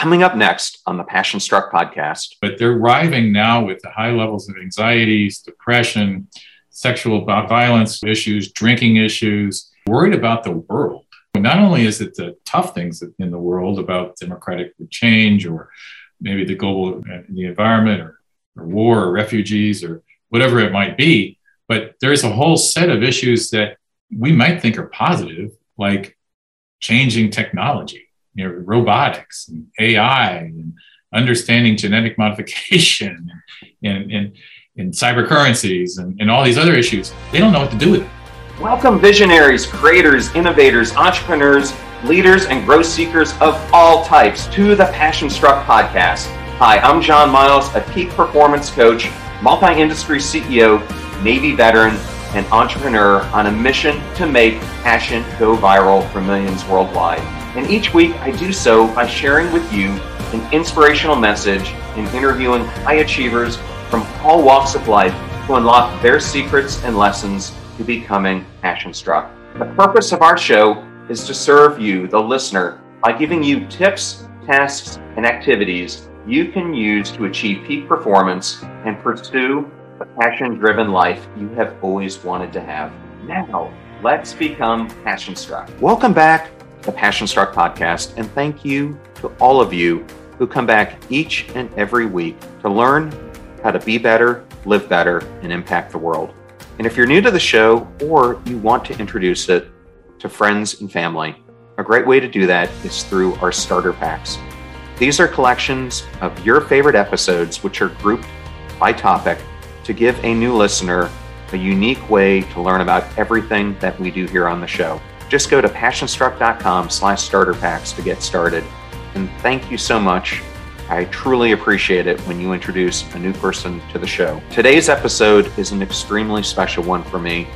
Coming up next on the Passion Struck podcast. But they're arriving now with the high levels of anxieties, depression, sexual violence issues, drinking issues, worried about the world. Not only is it the tough things in the world about democratic change or maybe the global uh, the environment or, or war or refugees or whatever it might be, but there's a whole set of issues that we might think are positive, like changing technology, you know, robotics and AI and understanding genetic modification and, and, and cyber currencies and, and all these other issues. They don't know what to do with it. Welcome, visionaries, creators, innovators, entrepreneurs, leaders, and growth seekers of all types to the Passion Struck podcast. Hi, I'm John Miles, a peak performance coach, multi industry CEO, Navy veteran, and entrepreneur on a mission to make passion go viral for millions worldwide. And each week I do so by sharing with you an inspirational message and interviewing high achievers from all walks of life to unlock their secrets and lessons to becoming passion struck. The purpose of our show is to serve you, the listener, by giving you tips, tasks, and activities you can use to achieve peak performance and pursue the passion driven life you have always wanted to have. Now, let's become passion struck. Welcome back the Passion Struck podcast, and thank you to all of you who come back each and every week to learn how to be better, live better, and impact the world. And if you're new to the show or you want to introduce it to friends and family, a great way to do that is through our starter packs. These are collections of your favorite episodes, which are grouped by topic to give a new listener a unique way to learn about everything that we do here on the show. Just go to passionstruck.com slash starter packs to get started. And thank you so much. I truly appreciate it when you introduce a new person to the show. Today's episode is an extremely special one for me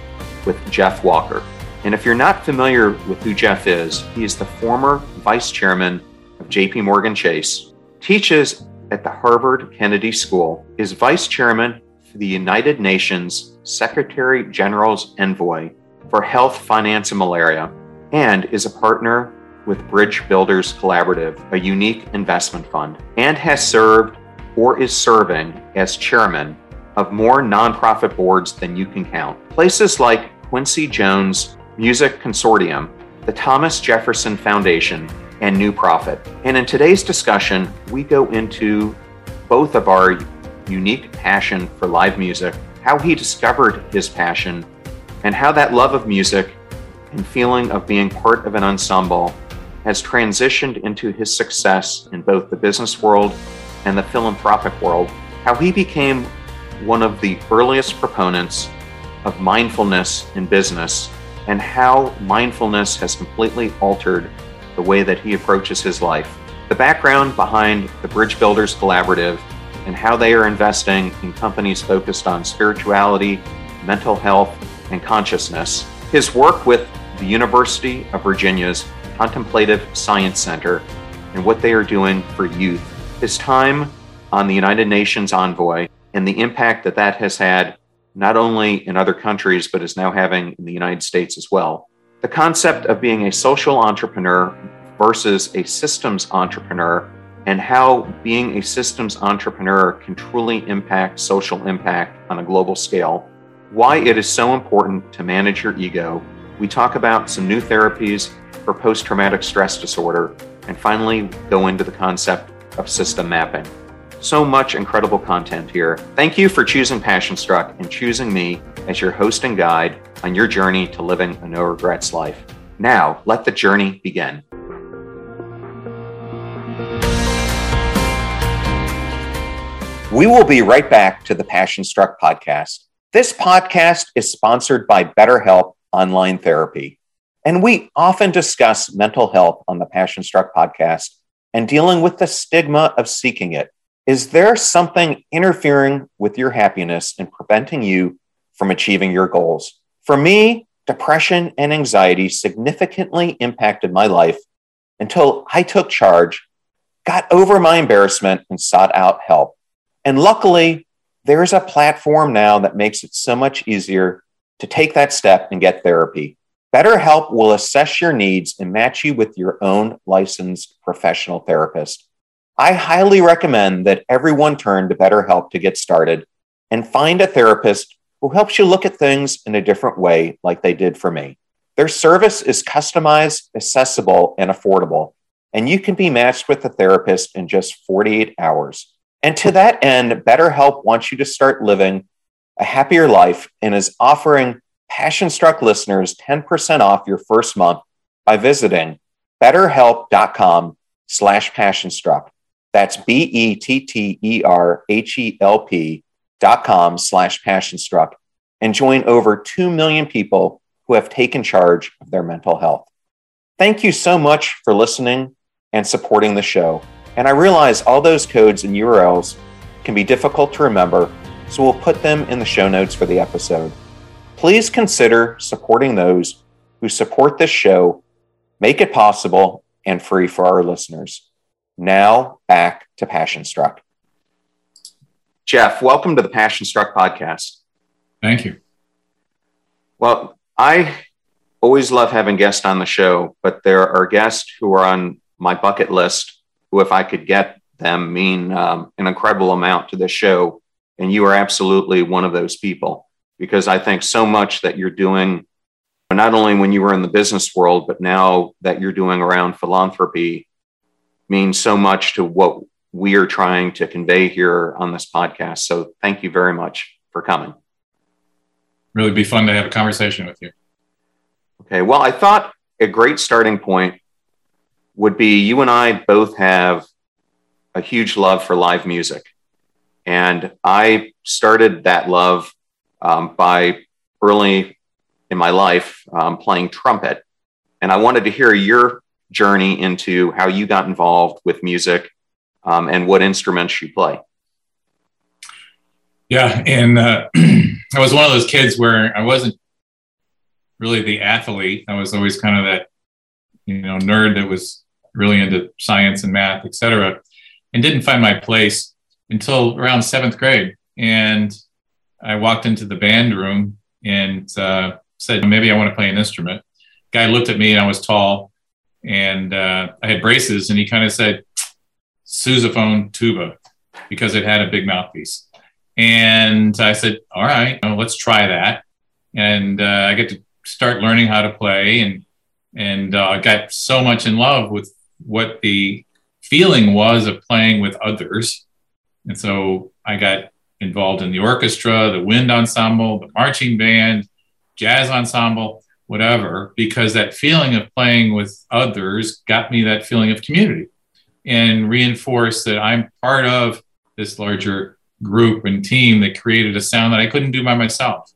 with Jeff Walker. And if you're not familiar with who Jeff is, he is the former vice chairman of JP Morgan Chase, teaches at the Harvard Kennedy School, is vice chairman for the United Nations Secretary General's Envoy for Health, Finance, and Malaria, and is a partner with Bridge Builders Collaborative, a unique investment fund, and has served or is serving as chairman of more nonprofit boards than you can count. Places like Quincy Jones Music Consortium, the Thomas Jefferson Foundation, and New Profit. And in today's discussion, we go into both of our unique passion for live music, how he discovered his passion, and how that love of music and feeling of being part of an ensemble has transitioned into his success in both the business world and the philanthropic world, how he became one of the earliest proponents of mindfulness in business, and how mindfulness has completely altered the way that he approaches his life. The background behind the Bridge Builders Collaborative and how they are investing in companies focused on spirituality, mental health, and consciousness. His work with the University of Virginia's Contemplative Science Center and what they are doing for youth. His time on the United Nations envoy and the impact that that has had not only in other countries, but is now having in the United States as well. The concept of being a social entrepreneur versus a systems entrepreneur and how being a systems entrepreneur can truly impact social impact on a global scale, why it is so important to manage your ego. We talk about some new therapies for post traumatic stress disorder, and finally go into the concept of system mapping. So much incredible content here. Thank you for choosing Passion Struck and choosing me as your host and guide on your journey to living a no regrets life. Now, let the journey begin. We will be right back to the Passion Struck podcast. This podcast is sponsored by BetterHelp Online Therapy. And we often discuss mental health on the Passion Struck podcast and dealing with the stigma of seeking it. Is there something interfering with your happiness and preventing you from achieving your goals? For me, depression and anxiety significantly impacted my life until I took charge, got over my embarrassment, and sought out help. And luckily, there's a platform now that makes it so much easier to take that step and get therapy. BetterHelp will assess your needs and match you with your own licensed professional therapist. I highly recommend that everyone turn to BetterHelp to get started and find a therapist who helps you look at things in a different way, like they did for me. Their service is customized, accessible, and affordable, and you can be matched with a therapist in just 48 hours. And to that end, BetterHelp wants you to start living a happier life and is offering Passion Struck listeners 10% off your first month by visiting betterhelp.com slash passionstruck. That's B-E-T-T-E-R-H-E-L-P dot com slash passionstruck and join over 2 million people who have taken charge of their mental health. Thank you so much for listening and supporting the show. And I realize all those codes and URLs can be difficult to remember, so we'll put them in the show notes for the episode. Please consider supporting those who support this show, make it possible and free for our listeners. Now back to Passion Struck. Jeff, welcome to the Passion Struck podcast. Thank you. Well, I always love having guests on the show, but there are guests who are on my bucket list who, if I could get them, mean um, an incredible amount to this show. And you are absolutely one of those people because I think so much that you're doing, not only when you were in the business world, but now that you're doing around philanthropy means so much to what we are trying to convey here on this podcast. So thank you very much for coming. Really be fun to have a conversation with you. Okay. Well, I thought a great starting point would be you and I both have a huge love for live music. And I started that love um, by early in my life um, playing trumpet. And I wanted to hear your journey into how you got involved with music um, and what instruments you play. Yeah, and uh, I was one of those kids where I wasn't really the athlete. I was always kind of that, you know, nerd that was really into science and math, et cetera, and didn't find my place until around seventh grade. And I walked into the band room and uh, said, maybe I want to play an instrument. Guy looked at me and I was tall and uh, I had braces, and he kind of said sousaphone tuba because it had a big mouthpiece. And I said, all right, well, let's try that. And uh, I get to start learning how to play and and uh, got so much in love with what the feeling was of playing with others. And so I got involved in the orchestra, the wind ensemble, the marching band, jazz ensemble whatever, because that feeling of playing with others got me that feeling of community and reinforced that I'm part of this larger group and team that created a sound that I couldn't do by myself.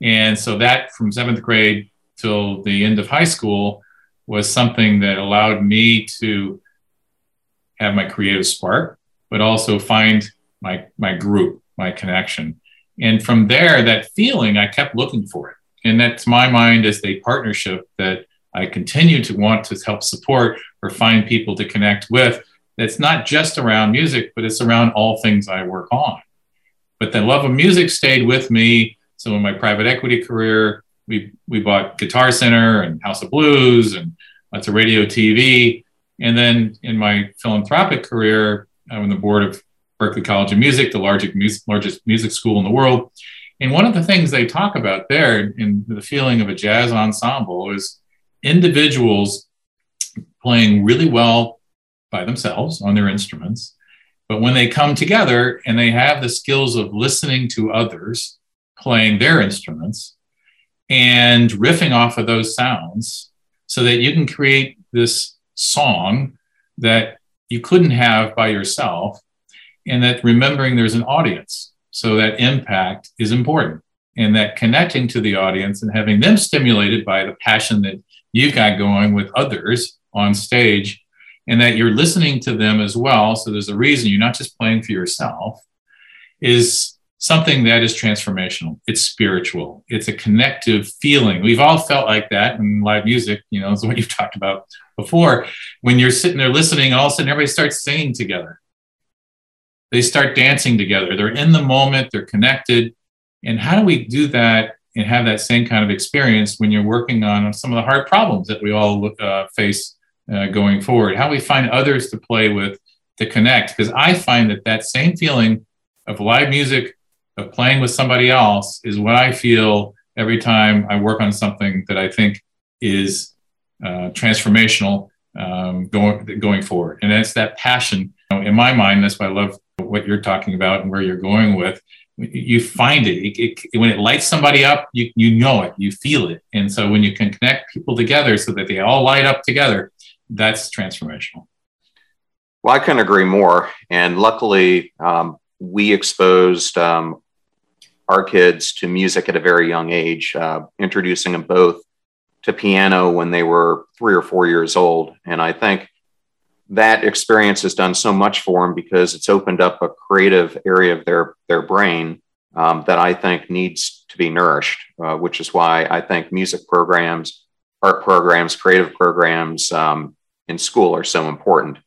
And so that from seventh grade till the end of high school was something that allowed me to have my creative spark, but also find my, my group, my connection. And from there, that feeling, I kept looking for it and that to my mind is a partnership that I continue to want to help support or find people to connect with. That's not just around music, but it's around all things I work on. But the love of music stayed with me. So in my private equity career, we we bought Guitar Center and House of Blues and lots of radio TV. And then in my philanthropic career, I'm on the board of Berklee College of Music, the largest music, largest music school in the world. And one of the things they talk about there in the feeling of a jazz ensemble is individuals playing really well by themselves on their instruments. But when they come together and they have the skills of listening to others playing their instruments and riffing off of those sounds so that you can create this song that you couldn't have by yourself and that remembering there's an audience so that impact is important and that connecting to the audience and having them stimulated by the passion that you've got going with others on stage and that you're listening to them as well. So there's a reason you're not just playing for yourself is something that is transformational. It's spiritual. It's a connective feeling. We've all felt like that in live music, you know, is what you've talked about before. When you're sitting there listening, all of a sudden everybody starts singing together they start dancing together. They're in the moment, they're connected. And how do we do that and have that same kind of experience when you're working on some of the hard problems that we all uh, face uh, going forward? How we find others to play with to connect because I find that that same feeling of live music, of playing with somebody else, is what I feel every time I work on something that I think is uh, transformational um, going going forward. And it's that passion. You know, in my mind, that's why I love what you're talking about and where you're going with. You find it. It, it. When it lights somebody up, you you know it, you feel it. And so when you can connect people together so that they all light up together, that's transformational. Well, I couldn't agree more. And luckily, um, we exposed um, our kids to music at a very young age, uh, introducing them both to piano when they were three or four years old. And I think that experience has done so much for them because it's opened up a creative area of their, their brain um, that I think needs to be nourished, uh, which is why I think music programs, art programs, creative programs um, in school are so important.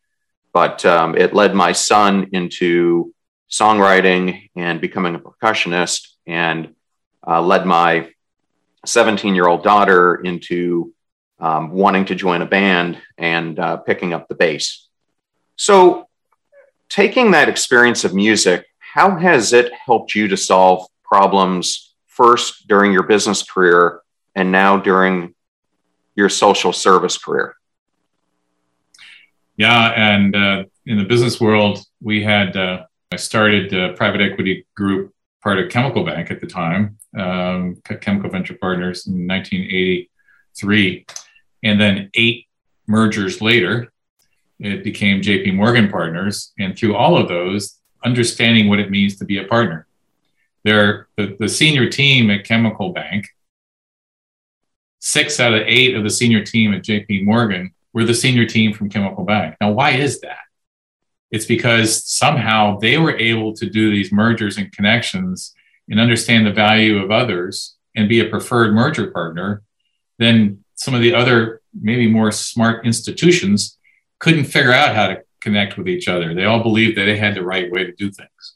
But um, it led my son into songwriting and becoming a percussionist, and uh, led my 17 year old daughter into um, wanting to join a band and uh, picking up the bass. So, taking that experience of music, how has it helped you to solve problems first during your business career and now during your social service career? Yeah, and uh, in the business world, we had uh, I started a private equity group, part of Chemical Bank at the time, um, Chemical Venture Partners in 1983, and then eight mergers later, it became JP Morgan Partners, and through all of those, understanding what it means to be a partner. The, the senior team at Chemical Bank, six out of eight of the senior team at JP Morgan were the senior team from Chemical Bank. Now, why is that? It's because somehow they were able to do these mergers and connections and understand the value of others and be a preferred merger partner, then some of the other, maybe more smart institutions couldn't figure out how to connect with each other. They all believed that they had the right way to do things.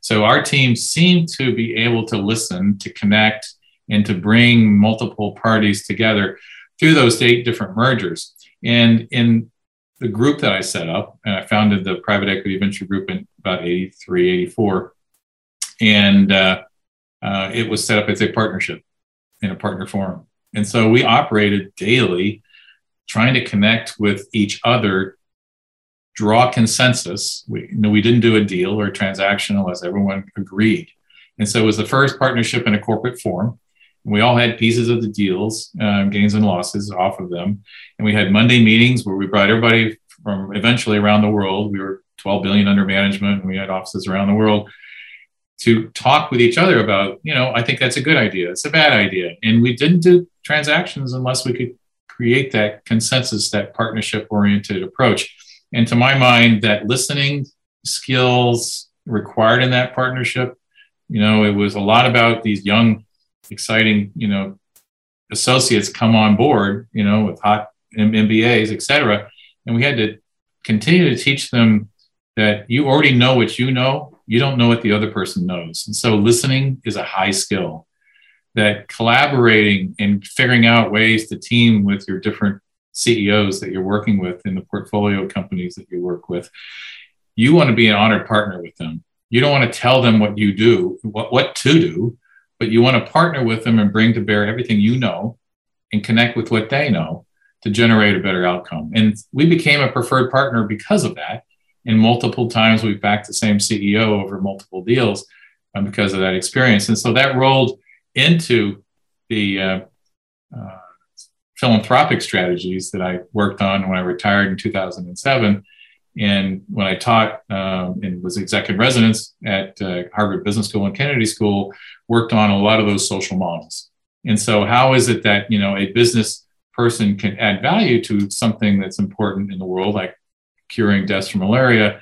So our team seemed to be able to listen, to connect, and to bring multiple parties together through those eight different mergers. And in the group that I set up, and I founded the private equity venture group in about 83, 84. And uh, uh, it was set up as a partnership in a partner forum. And so we operated daily trying to connect with each other, draw consensus. We, you know, we didn't do a deal or a transaction unless everyone agreed. And so it was the first partnership in a corporate form. We all had pieces of the deals, um, gains and losses off of them. And we had Monday meetings where we brought everybody from eventually around the world. We were 12 billion under management and we had offices around the world to talk with each other about, you know, I think that's a good idea. It's a bad idea. And we didn't do transactions unless we could create that consensus, that partnership oriented approach. And to my mind, that listening skills required in that partnership, you know, it was a lot about these young exciting, you know, associates come on board, you know, with hot MBAs, et cetera. And we had to continue to teach them that you already know what you know, you don't know what the other person knows. And so listening is a high skill. That collaborating and figuring out ways to team with your different CEOs that you're working with in the portfolio companies that you work with, you want to be an honored partner with them. You don't want to tell them what you do, what, what to do but you want to partner with them and bring to bear everything you know and connect with what they know to generate a better outcome. And we became a preferred partner because of that. And multiple times we've backed the same CEO over multiple deals um, because of that experience. And so that rolled into the uh, uh, philanthropic strategies that I worked on when I retired in 2007 and when I taught um, and was executive residence at uh, Harvard Business School and Kennedy School, worked on a lot of those social models. And so, how is it that you know a business person can add value to something that's important in the world, like curing deaths from malaria,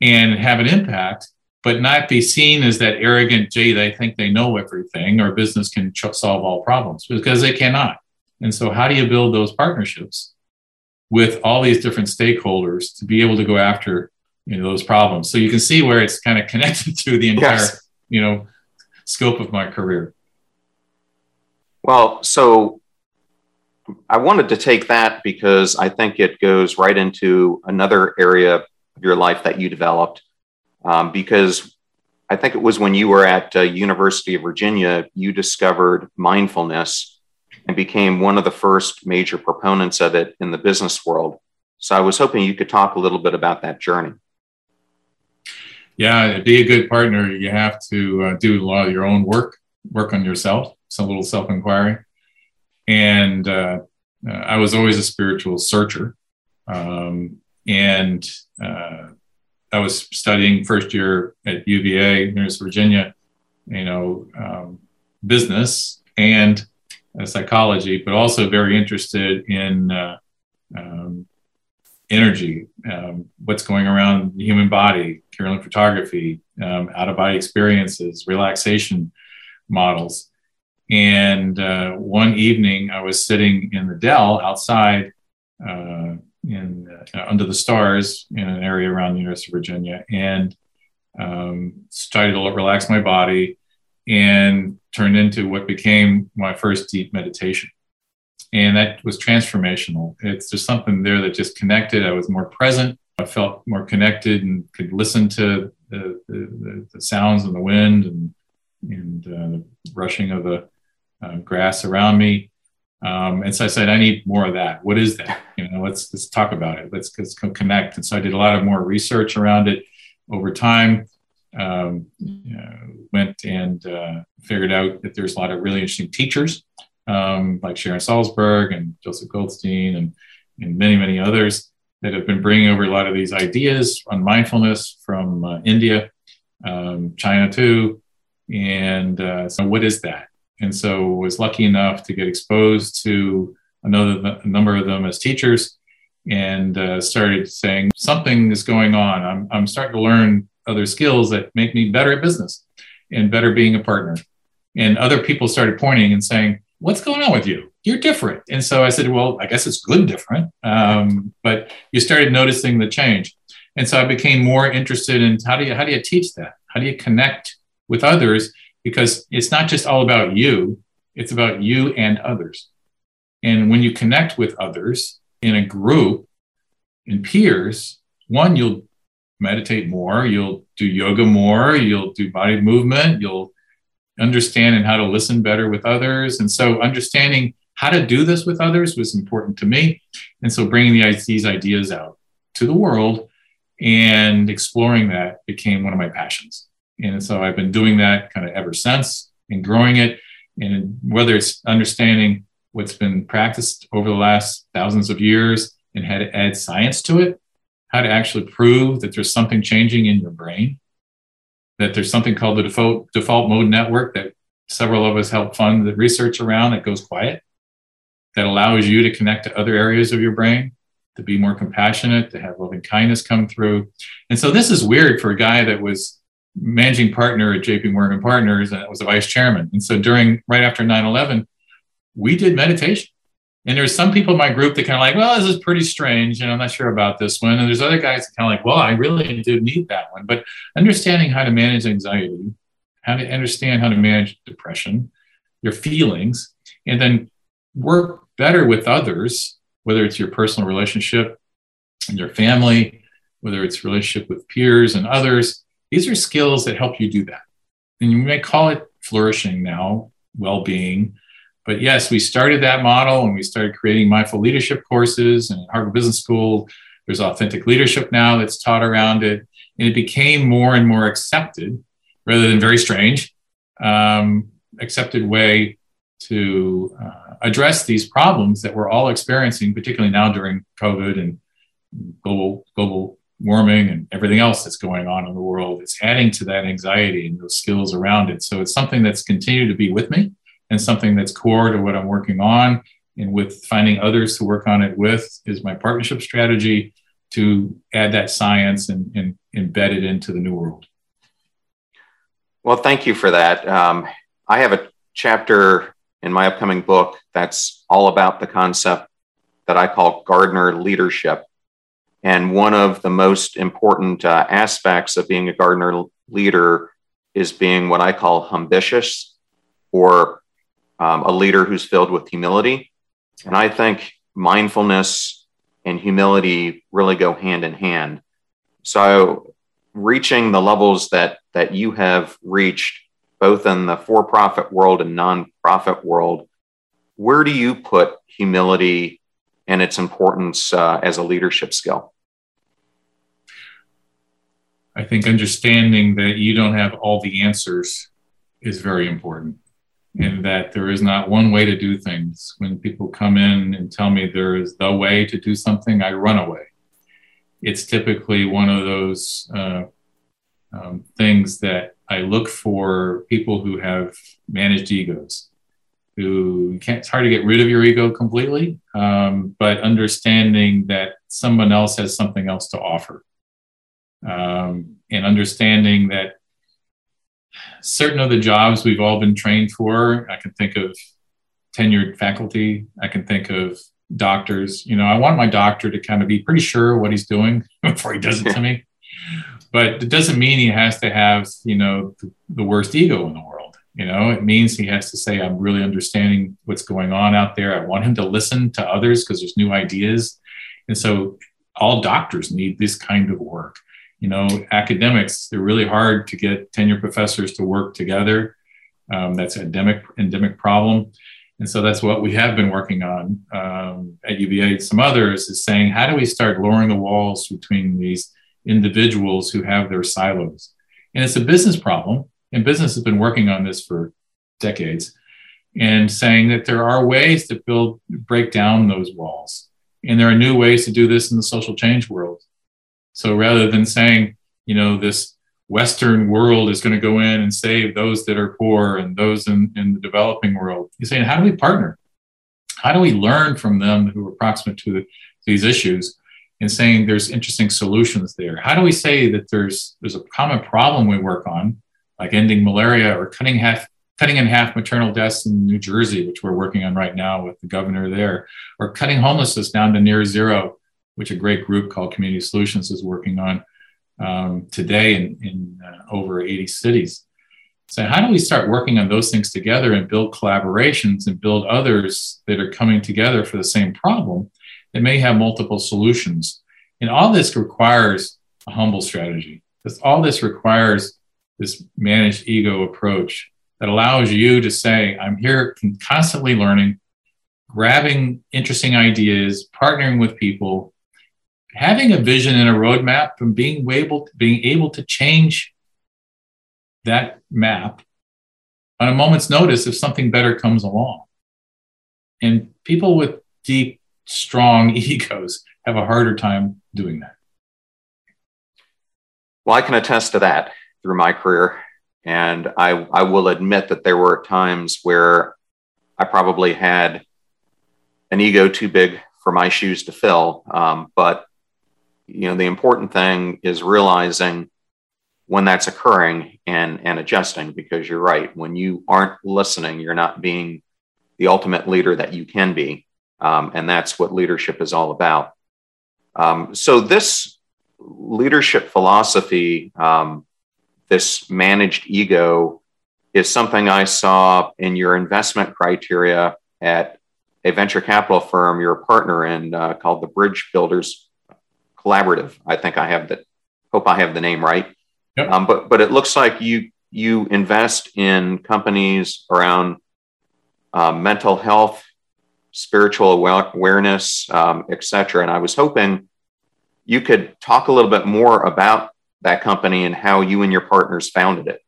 and have an impact, but not be seen as that arrogant, gee, they think they know everything, or business can ch- solve all problems because they cannot. And so, how do you build those partnerships? with all these different stakeholders to be able to go after you know those problems. So you can see where it's kind of connected to the entire yes. you know scope of my career. Well, so I wanted to take that because I think it goes right into another area of your life that you developed um, because I think it was when you were at uh, University of Virginia, you discovered mindfulness and became one of the first major proponents of it in the business world. So I was hoping you could talk a little bit about that journey. Yeah, to be a good partner, you have to uh, do a lot of your own work, work on yourself, some little self inquiry. And uh, uh, I was always a spiritual searcher. Um, and uh, I was studying first year at UVA, University of Virginia, you know, um, business and uh, psychology, but also very interested in uh, um, energy, um, what's going around the human body, Kirlian photography, um, out of body experiences, relaxation models. And uh, one evening, I was sitting in the Dell outside uh, in uh, under the stars in an area around the University of Virginia, and um, started to relax my body, and turned into what became my first deep meditation. And that was transformational. It's just something there that just connected. I was more present. I felt more connected and could listen to the, the, the sounds and the wind and, and uh, the rushing of the uh, grass around me. Um, and so I said, I need more of that. What is that? You know, let's let's talk about it. Let's, let's connect. And so I did a lot of more research around it over time. Um, you know, went and uh, figured out that there's a lot of really interesting teachers um, like Sharon Salzberg and Joseph Goldstein and, and many many others that have been bringing over a lot of these ideas on mindfulness from uh, India, um, China too. And uh, so, what is that? and so was lucky enough to get exposed to another a number of them as teachers and uh, started saying something is going on I'm, I'm starting to learn other skills that make me better at business and better being a partner and other people started pointing and saying what's going on with you? You're different. And so i said well i guess it's good different. Um, but you started noticing the change. And so i became more interested in how do you how do you teach that? How do you connect with others? Because it's not just all about you, it's about you and others. And when you connect with others in a group, in peers, one, you'll meditate more, you'll do yoga more, you'll do body movement, you'll understand and how to listen better with others. And so understanding how to do this with others was important to me. And so bringing the, these ideas out to the world and exploring that became one of my passions. And so I've been doing that kind of ever since and growing it. And whether it's understanding what's been practiced over the last thousands of years and how to add science to it, how to actually prove that there's something changing in your brain, that there's something called the default, default mode network that several of us help fund the research around that goes quiet, that allows you to connect to other areas of your brain, to be more compassionate, to have loving kindness come through. And so this is weird for a guy that was managing partner at JP Morgan Partners, and was a vice chairman. And so during right after 9 11, we did meditation. And there's some people in my group that kind of like, well, this is pretty strange, and I'm not sure about this one. And there's other guys that kind of like, well, I really do need that one. But understanding how to manage anxiety, how to understand how to manage depression, your feelings, and then work better with others, whether it's your personal relationship and your family, whether it's relationship with peers and others, these are skills that help you do that. And you may call it flourishing now, well being. But yes, we started that model and we started creating mindful leadership courses. And Harvard Business School, there's authentic leadership now that's taught around it. And it became more and more accepted rather than very strange, um, accepted way to uh, address these problems that we're all experiencing, particularly now during COVID and global global warming and everything else that's going on in the world. It's adding to that anxiety and those skills around it. So it's something that's continued to be with me and something that's core to what I'm working on. And with finding others to work on it with is my partnership strategy to add that science and, and embed it into the new world. Well, thank you for that. Um, I have a chapter in my upcoming book that's all about the concept that I call gardener leadership. And one of the most important uh, aspects of being a gardener leader is being what I call ambitious or um, a leader who's filled with humility. And I think mindfulness and humility really go hand in hand. So, reaching the levels that that you have reached, both in the for-profit world and non-profit world, where do you put humility and its importance uh, as a leadership skill? I think understanding that you don't have all the answers is very important and that there is not one way to do things. When people come in and tell me there is the way to do something, I run away. It's typically one of those uh, um, things that I look for people who have managed egos, who can't, it's hard to get rid of your ego completely, um, but understanding that someone else has something else to offer. Um, and understanding that certain of the jobs we've all been trained for. I can think of tenured faculty. I can think of doctors. You know, I want my doctor to kind of be pretty sure what he's doing before he does it to me. But it doesn't mean he has to have, you know, the, the worst ego in the world. You know, it means he has to say, I'm really understanding what's going on out there. I want him to listen to others because there's new ideas. And so all doctors need this kind of work you know, academics, they're really hard to get tenure professors to work together. Um, that's an endemic, endemic problem. And so that's what we have been working on um, at UVA. And some others is saying, how do we start lowering the walls between these individuals who have their silos? And it's a business problem. And business has been working on this for decades and saying that there are ways to build, break down those walls. And there are new ways to do this in the social change world. So rather than saying, you know, this Western world is going to go in and save those that are poor and those in, in the developing world, you're saying, how do we partner? How do we learn from them who are proximate to the, these issues? And saying there's interesting solutions there. How do we say that there's there's a common problem we work on, like ending malaria or cutting half cutting in half maternal deaths in New Jersey, which we're working on right now with the governor there, or cutting homelessness down to near zero which a great group called Community Solutions is working on um, today in, in uh, over 80 cities. So, how do we start working on those things together and build collaborations and build others that are coming together for the same problem that may have multiple solutions? And all this requires a humble strategy. This, all this requires this managed ego approach that allows you to say, I'm here constantly learning, grabbing interesting ideas, partnering with people, having a vision and a roadmap and being able to, being able to change that map on a moment's notice if something better comes along. And people with deep, strong egos have a harder time doing that. Well, I can attest to that through my career. And I, I will admit that there were times where I probably had an ego too big for my shoes to fill. Um, but you know the important thing is realizing when that's occurring and and adjusting because you're right when you aren't listening you're not being the ultimate leader that you can be. Um, and that's what leadership is all about. Um, so this leadership philosophy um, this managed ego is something i saw in your investment criteria at a venture capital firm you're a partner in uh, called the bridge builders Collaborative. I think I have the hope I have the name right. Yep. Um, but but it looks like you you invest in companies around uh, mental health, spiritual awareness, um, etc. And I was hoping you could talk a little bit more about that company and how you and your partners founded it.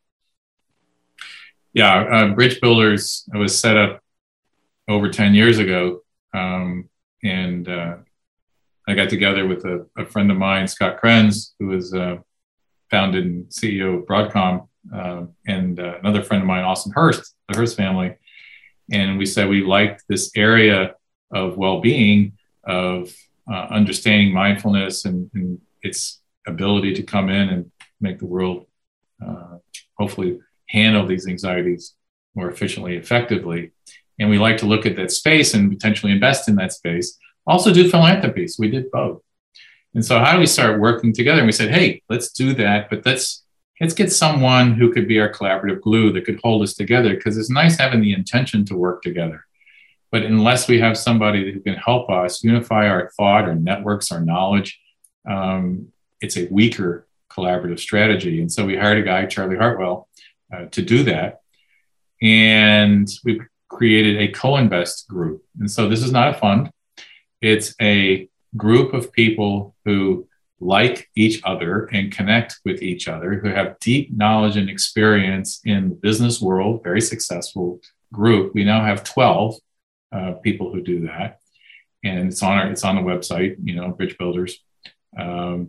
Yeah, uh, Bridge Builders was set up over 10 years ago. Um, and uh, I got together with a, a friend of mine, Scott Kriens, who was uh, founded and CEO of Broadcom, uh, and uh, another friend of mine, Austin Hearst, the Hearst family. And we said we liked this area of well being, of uh, understanding mindfulness and, and, its ability to come in and make the world uh, hopefully handle these anxieties more efficiently, effectively. And we like to look at that space and potentially invest in that space also do philanthropy. So we did both. And so how do we start working together? And we said, hey, let's do that, but let's let's get someone who could be our collaborative glue that could hold us together because it's nice having the intention to work together. But unless we have somebody who can help us unify our thought, our networks, our knowledge, um, it's a weaker collaborative strategy. And so we hired a guy, Charlie Hartwell, uh, to do that. And we created a co invest group. And so this is not a fund, it's a group of people who like each other and connect with each other, who have deep knowledge and experience in the business world, very successful group. We now have 12 uh, people who do that. And it's on our, it's on the website, you know, bridgebuilders.com.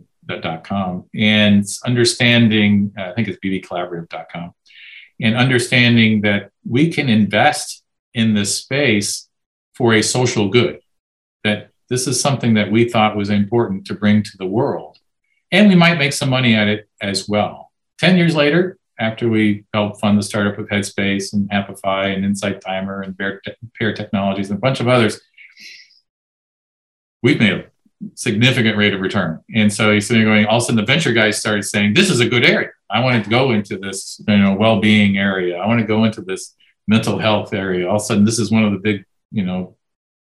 Um, and understanding, I think it's bbcollaborative.com, and understanding that we can invest in this space for a social good, that this is something that we thought was important to bring to the world. And we might make some money at it as well. 10 years later, after we helped fund the startup of Headspace and Amplify and Insight Timer and Bear, Technologies and a bunch of others, we've made a significant rate of return. And so he's sitting going, all of a sudden the venture guys started saying, this is a good area. I want to go into this, you know, well-being area. I want to go into this mental health area. All of a sudden, this is one of the big, you know,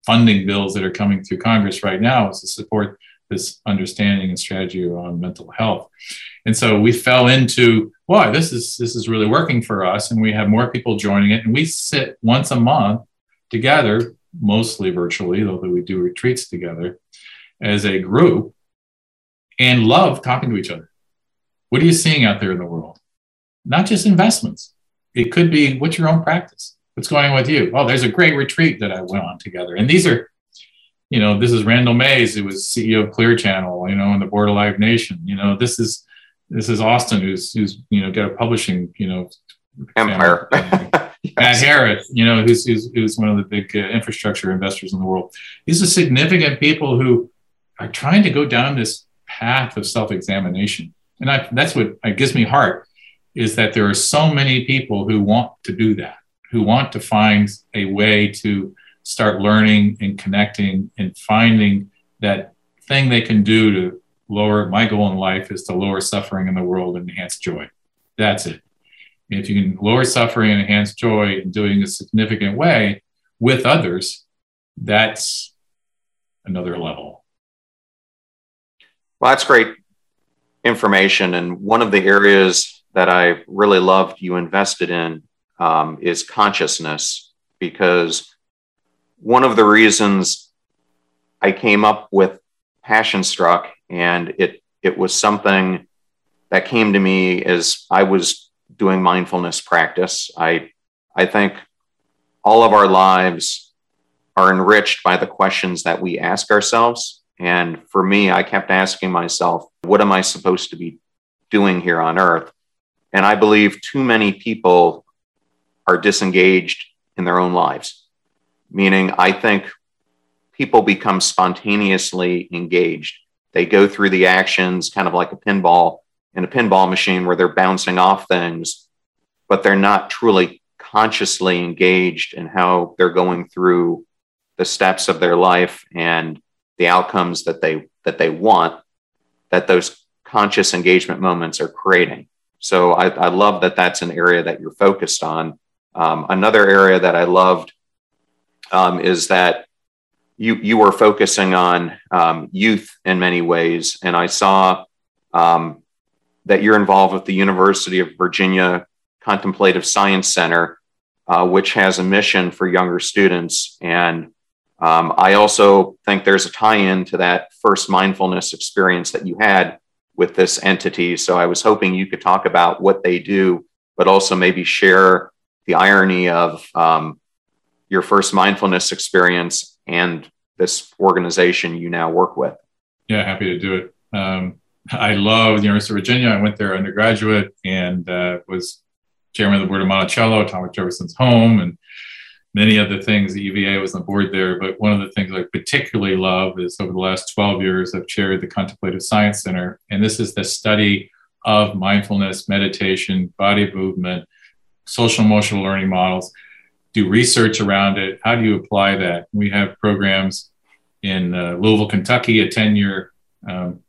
funding bills that are coming through Congress right now is to support this understanding and strategy around mental health. And so we fell into, wow, this is this is really working for us, and we have more people joining it. And we sit once a month together, mostly virtually, although we do retreats together as a group, and love talking to each other. What are you seeing out there in the world? Not just investments. It could be what's your own practice? What's going on with you? Oh, there's a great retreat that I went on together. And these are, you know, this is Randall Mays, who was CEO of Clear Channel, you know, and the board of Live Nation. You know, this is this is Austin, who's who's you know got a publishing, you know, empire. yes. Matt Harris, you know, who's, who's who's one of the big uh, infrastructure investors in the world. These are significant people who are trying to go down this path of self-examination, and I, that's what gives me heart is that there are so many people who want to do that who want to find a way to start learning and connecting and finding that thing they can do to lower my goal in life is to lower suffering in the world and enhance joy. That's it. If you can lower suffering and enhance joy in doing a significant way with others, that's another level. Well, that's great information. And one of the areas that I really loved you invested in um, is consciousness, because one of the reasons I came up with Passion Struck, and it it was something that came to me as I was doing mindfulness practice. I I think all of our lives are enriched by the questions that we ask ourselves. And for me, I kept asking myself, what am I supposed to be doing here on earth? And I believe too many people are disengaged in their own lives. Meaning, I think people become spontaneously engaged. They go through the actions kind of like a pinball in a pinball machine where they're bouncing off things, but they're not truly consciously engaged in how they're going through the steps of their life and the outcomes that they that they want that those conscious engagement moments are creating so I, I love that that's an area that you're focused on um, another area that I loved um, is that you you were focusing on um, youth in many ways, and I saw um, that you're involved with the University of Virginia Contemplative Science Center, uh, which has a mission for younger students. And um, I also think there's a tie-in to that first mindfulness experience that you had with this entity. So I was hoping you could talk about what they do, but also maybe share the irony of um, your first mindfulness experience and this organization you now work with. Yeah, happy to do it. Um, I love the University of Virginia. I went there undergraduate and uh, was chairman of the board of Monticello, Thomas Jefferson's home, and many other things. The UVA was on the board there. But one of the things I particularly love is over the last 12 years, I've chaired the Contemplative Science Center. And this is the study of mindfulness, meditation, body movement, social emotional learning models, do research around it. How do you apply that? We have programs in uh, Louisville, Kentucky, a 10 year, um,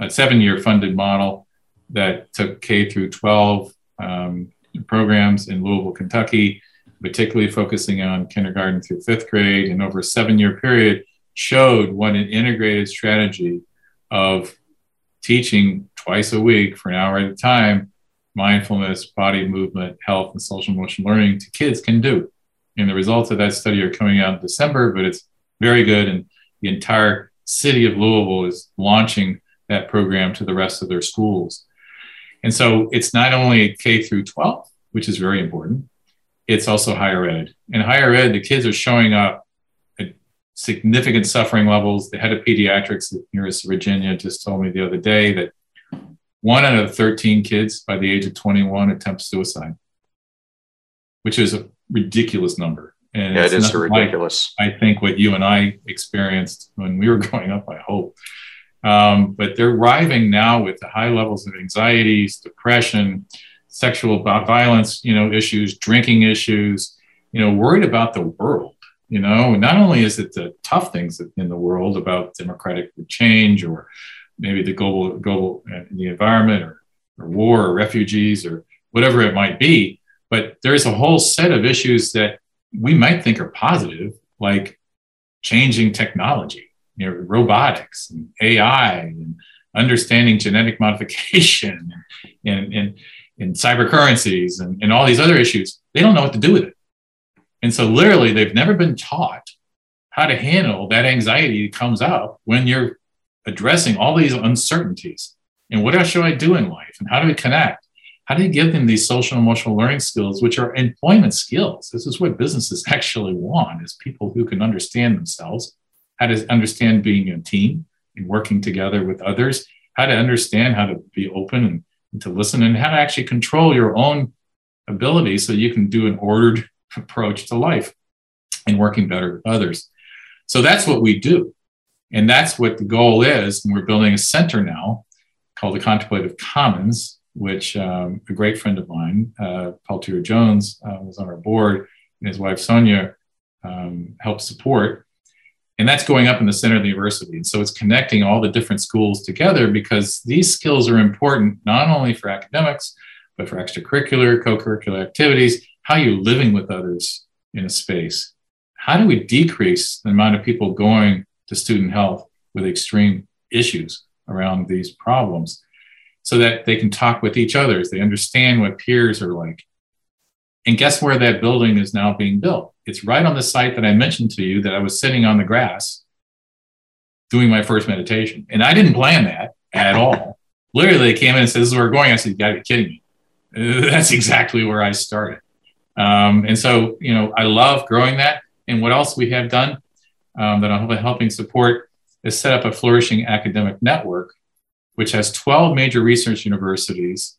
a seven year funded model that took K through 12 um, programs in Louisville, Kentucky, particularly focusing on kindergarten through fifth grade, and over a seven year period showed what an integrated strategy of teaching twice a week for an hour at a time mindfulness, body movement, health, and social emotional learning to kids can do. And the results of that study are coming out in December, but it's very good. And the entire city of Louisville is launching that program to the rest of their schools. And so it's not only K through 12, which is very important, it's also higher ed. In higher ed, the kids are showing up at significant suffering levels. The head of pediatrics at University of Virginia just told me the other day that one out of 13 kids by the age of 21 attempt suicide, which is a ridiculous number. And yeah, it is ridiculous. Like, I think what you and I experienced when we were growing up, I hope. Um, but they're arriving now with the high levels of anxieties, depression, sexual violence, you know, issues, drinking issues, you know, worried about the world. You know, not only is it the tough things in the world about democratic change or maybe the global global uh, the environment or, or war or refugees or whatever it might be, but there's a whole set of issues that we might think are positive, like changing technology, you know, robotics and AI and understanding genetic modification and, and, and, cyber currencies and, and all these other issues. They don't know what to do with it. And so literally they've never been taught how to handle that anxiety that comes up when you're addressing all these uncertainties. And what else should I do in life? And how do we connect? How do you give them these social emotional learning skills, which are employment skills? This is what businesses actually want is people who can understand themselves, how to understand being a team and working together with others, how to understand how to be open and, and to listen, and how to actually control your own ability so you can do an ordered approach to life and working better with others. So that's what we do. And that's what the goal is. And we're building a center now called the Contemplative Commons, which um, a great friend of mine, uh, Paul Tudor Jones, uh, was on our board, and his wife Sonia um, helped support. And that's going up in the center of the university. And so it's connecting all the different schools together because these skills are important not only for academics, but for extracurricular, co curricular activities, how you're living with others in a space. How do we decrease the amount of people going to student health with extreme issues around these problems so that they can talk with each other as they understand what peers are like. And guess where that building is now being built? It's right on the site that I mentioned to you that I was sitting on the grass doing my first meditation. And I didn't plan that at all. Literally, they came in and said, This is where we're going. I said, You gotta be kidding me. That's exactly where I started. Um, and so, you know, I love growing that. And what else we have done um, that I'm helping support is set up a flourishing academic network, which has 12 major research universities.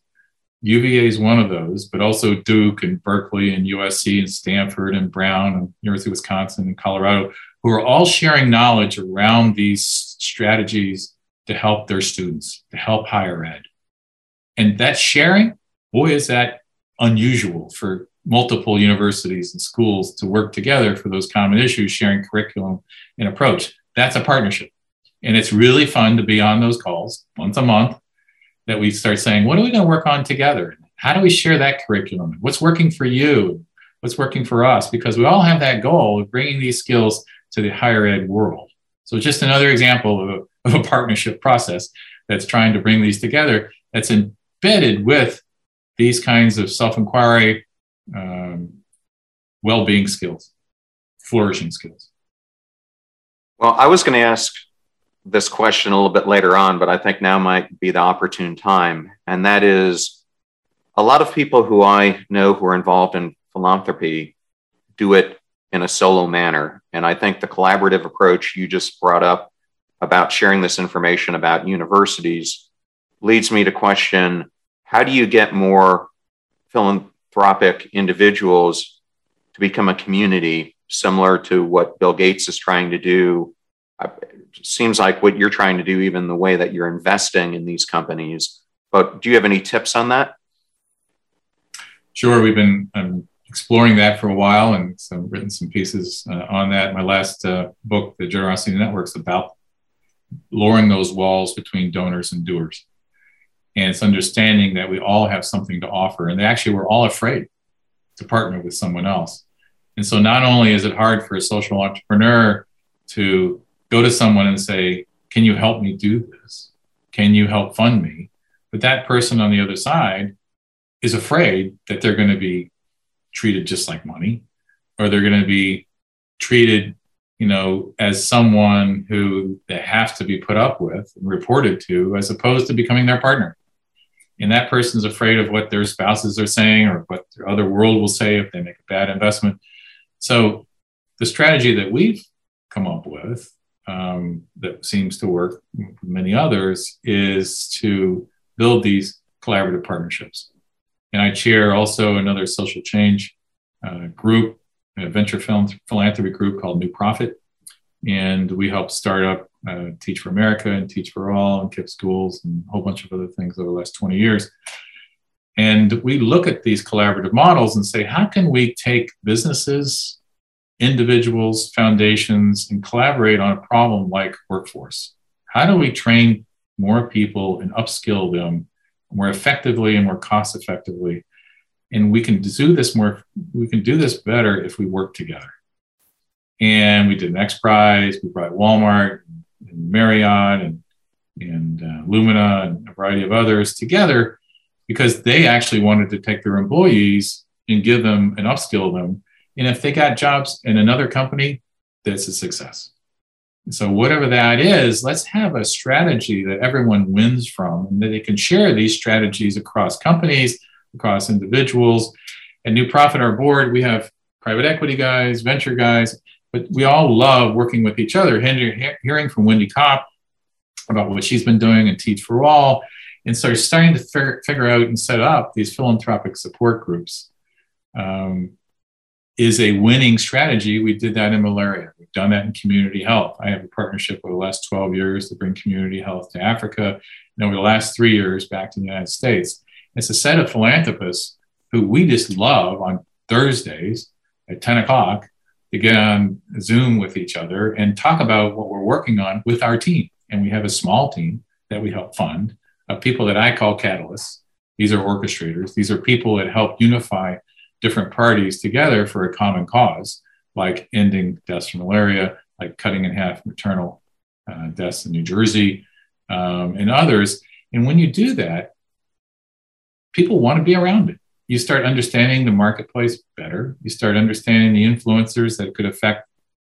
UVA is one of those, but also Duke and Berkeley and USC and Stanford and Brown and University of Wisconsin and Colorado, who are all sharing knowledge around these strategies to help their students, to help higher ed. And that sharing, boy, is that unusual for multiple universities and schools to work together for those common issues, sharing curriculum and approach. That's a partnership. And it's really fun to be on those calls once a month that we start saying, what are we going to work on together? How do we share that curriculum? What's working for you? What's working for us? Because we all have that goal of bringing these skills to the higher ed world. So just another example of a, of a partnership process that's trying to bring these together that's embedded with these kinds of self-inquiry um, well-being skills, flourishing skills. Well, I was going to ask this question a little bit later on, but I think now might be the opportune time. And that is a lot of people who I know who are involved in philanthropy do it in a solo manner. And I think the collaborative approach you just brought up about sharing this information about universities leads me to question how do you get more philanthropic philanthropic individuals to become a community similar to what Bill Gates is trying to do. It seems like what you're trying to do, even the way that you're investing in these companies. But do you have any tips on that? Sure. We've been um, exploring that for a while and some, written some pieces uh, on that. My last uh, book, The Generosity Network, is about lowering those walls between donors and doers and it's understanding that we all have something to offer and actually we're all afraid to partner with someone else. And so not only is it hard for a social entrepreneur to go to someone and say can you help me do this? Can you help fund me? But that person on the other side is afraid that they're going to be treated just like money or they're going to be treated you know as someone who they have to be put up with and reported to as opposed to becoming their partner and that person's afraid of what their spouses are saying or what their other world will say if they make a bad investment so the strategy that we've come up with um, that seems to work many others is to build these collaborative partnerships. And I chair also another social change uh, group, a venture philanthropy group called New Profit. And we help start up uh, Teach for America and Teach for All and KIPP Schools and a whole bunch of other things over the last 20 years. And we look at these collaborative models and say, how can we take businesses, individuals, foundations, and collaborate on a problem like workforce? How do we train more people and upskill them more effectively and more cost effectively? And we can do this more, we can do this better if we work together. And we did an X Prize, we brought Walmart and Marriott and, and uh, Lumina and a variety of others together because they actually wanted to take their employees and give them and upskill them. And if they got jobs in another company, that's a success. And so, whatever that is, let's have a strategy that everyone wins from and that they can share these strategies across companies, across individuals. At New Profit, our board, we have private equity guys, venture guys, but we all love working with each other. Hearing from Wendy Kopp about what she's been doing and Teach for All, and so starting to figure, out and set up these philanthropic support groups um, is a winning strategy. We did that in malaria. We've done that in community health. I have a partnership over the last 12 years to bring community health to Africa, and over the last three years back to the United States. It's a set of philanthropists who we just love on Thursdays at 10 o'clock to get on Zoom with each other and talk about what we're working on with our team. And we have a small team that we help fund of people that I call catalysts. These are orchestrators. These are people that help unify different parties together for a common cause, like ending deaths from malaria, like cutting in half maternal uh, deaths in New Jersey, um, and others. And when you do that, people want to be around it. You start understanding the marketplace better. You start understanding the influencers that could affect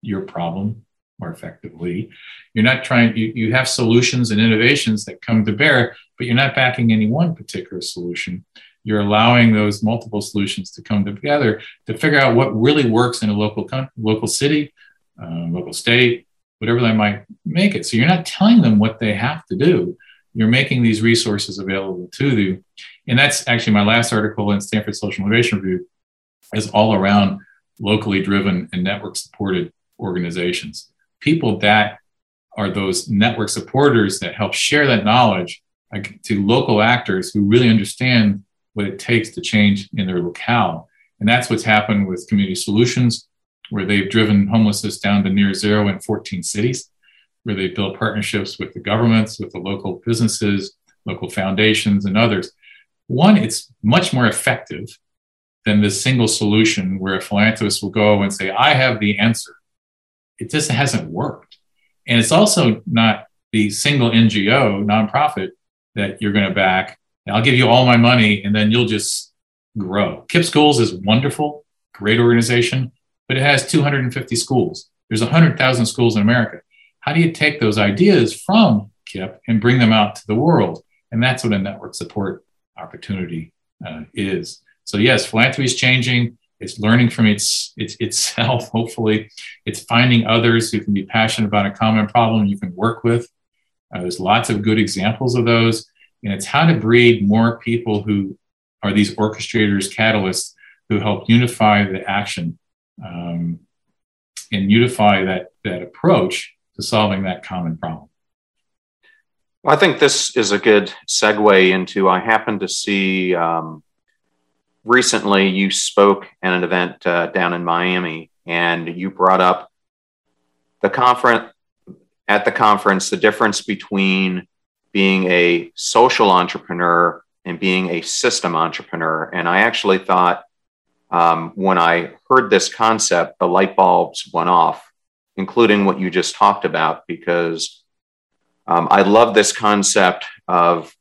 your problem more effectively. You're not trying, you, you have solutions and innovations that come to bear, but you're not backing any one particular solution. You're allowing those multiple solutions to come together to figure out what really works in a local local city, uh, local state, whatever they might make it. So you're not telling them what they have to do. You're making these resources available to you. And that's actually my last article in Stanford Social Innovation Review is all around locally driven and network supported organizations people that are those network supporters that help share that knowledge to local actors who really understand what it takes to change in their locale. And that's what's happened with Community Solutions, where they've driven homelessness down to near zero in 14 cities, where they built partnerships with the governments, with the local businesses, local foundations, and others. One, it's much more effective than this single solution where a philanthropist will go and say, I have the answer it just hasn't worked. And it's also not the single NGO nonprofit that you're going to back. I'll give you all my money and then you'll just grow. KIPP Schools is wonderful, great organization, but it has 250 schools. There's 100,000 schools in America. How do you take those ideas from KIPP and bring them out to the world? And that's what a network support opportunity uh, is. So, yes, philanthropy is changing. It's learning from its, its itself, hopefully. It's finding others who can be passionate about a common problem you can work with. Uh, there's lots of good examples of those. And it's how to breed more people who are these orchestrators, catalysts who help unify the action um, and unify that, that approach to solving that common problem. Well, I think this is a good segue into. I happen to see um, recently you spoke at an event uh, down in Miami and you brought up the conference at the conference the difference between being a social entrepreneur and being a system entrepreneur. And I actually thought um, when I heard this concept, the light bulbs went off, including what you just talked about, because Um, I love this concept of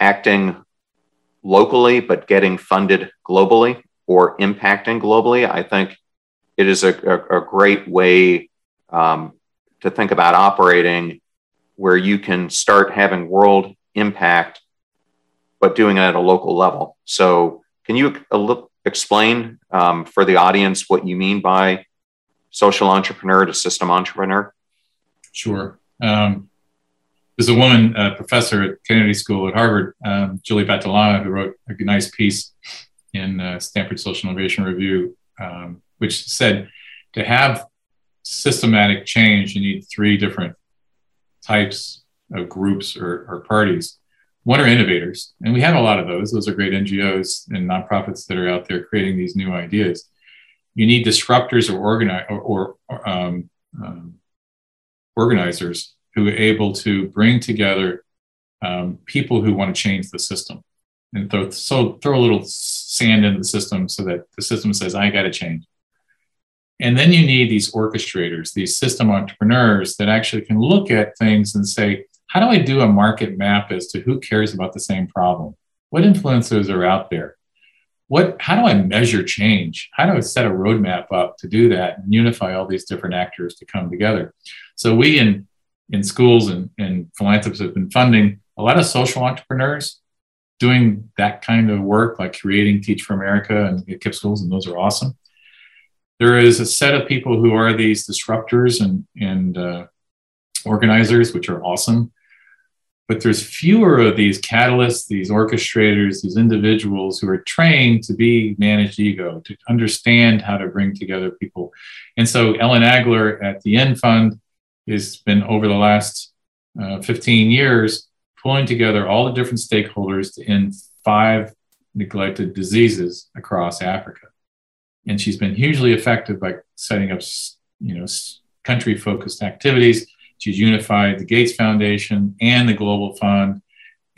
acting locally, but getting funded globally or impacting globally. I think it is a, a, a great way um, to think about operating where you can start having world impact, but doing it at a local level. So, can you explain um, for the audience what you mean by social entrepreneur to system entrepreneur? Sure. Um, there's a woman, a professor at Kennedy School at Harvard, um, Julie Battilana, who wrote a nice piece in uh, Stanford Social Innovation Review, um, which said to have systematic change, you need three different types of groups or, or parties. One are innovators, and we have a lot of those. Those are great NGOs and nonprofits that are out there creating these new ideas. You need disruptors or, or, or um, um, organizers who are able to bring together um, people who want to change the system and throw, so throw a little sand into the system so that the system says, I got to change. And then you need these orchestrators, these system entrepreneurs that actually can look at things and say, how do I do a market map as to who cares about the same problem? What influencers are out there? What, how do I measure change? How do I set a roadmap up to do that and unify all these different actors to come together? So we in, in schools and, and philanthropists have been funding a lot of social entrepreneurs doing that kind of work, like creating Teach for America and KIPP schools, and those are awesome. There is a set of people who are these disruptors and, and uh, organizers, which are awesome. But there's fewer of these catalysts, these orchestrators, these individuals who are trained to be managed ego, to understand how to bring together people. And so Ellen Agler at the End Fund has been over the last uh, 15 years pulling together all the different stakeholders to end five neglected diseases across Africa. And she's been hugely effective by setting up, you know, country focused activities. She's unified the Gates Foundation and the Global Fund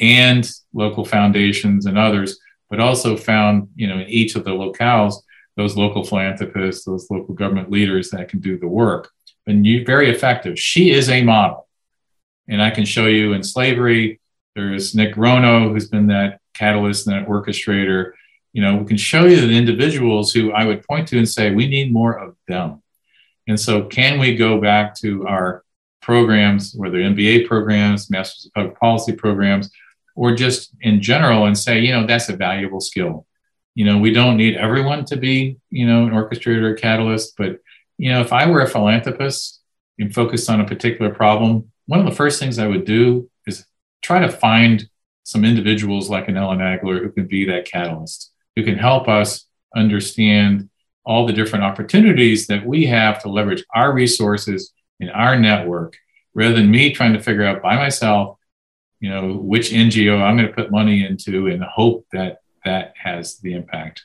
and local foundations and others, but also found, you know, in each of the locales, those local philanthropists, those local government leaders that can do the work. And very effective. She is a model. And I can show you in slavery, there's Nick Grono, who's been that catalyst and that orchestrator. You know, we can show you the individuals who I would point to and say, we need more of them. And so, can we go back to our programs, whether MBA programs, Masters of Public Policy programs, or just in general, and say, you know, that's a valuable skill. You know, we don't need everyone to be, you know, an orchestrator or catalyst, but, you know, if I were a philanthropist and focused on a particular problem, one of the first things I would do is try to find some individuals like an Ellen Agler who can be that catalyst, who can help us understand all the different opportunities that we have to leverage our resources in our network rather than me trying to figure out by myself you know which ngo i'm going to put money into and hope that that has the impact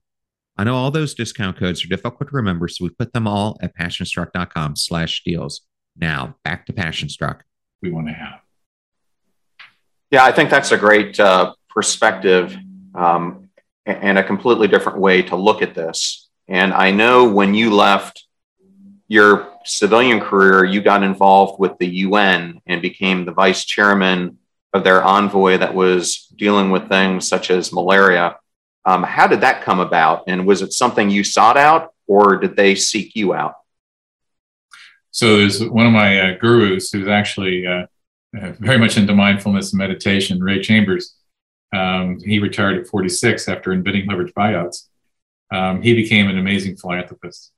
I know all those discount codes are difficult to remember, so we put them all at passionstruck.com slash deals. Now, back to Passionstruck. We want to have. Yeah, I think that's a great uh, perspective um, and a completely different way to look at this. And I know when you left your civilian career, you got involved with the UN and became the vice chairman of their envoy that was dealing with things such as malaria. Um, how did that come about? And was it something you sought out or did they seek you out? So there's one of my uh, gurus who's actually uh, uh, very much into mindfulness and meditation, Ray Chambers. Um, he retired at 46 after inventing leverage buyouts. Um, he became an amazing philanthropist.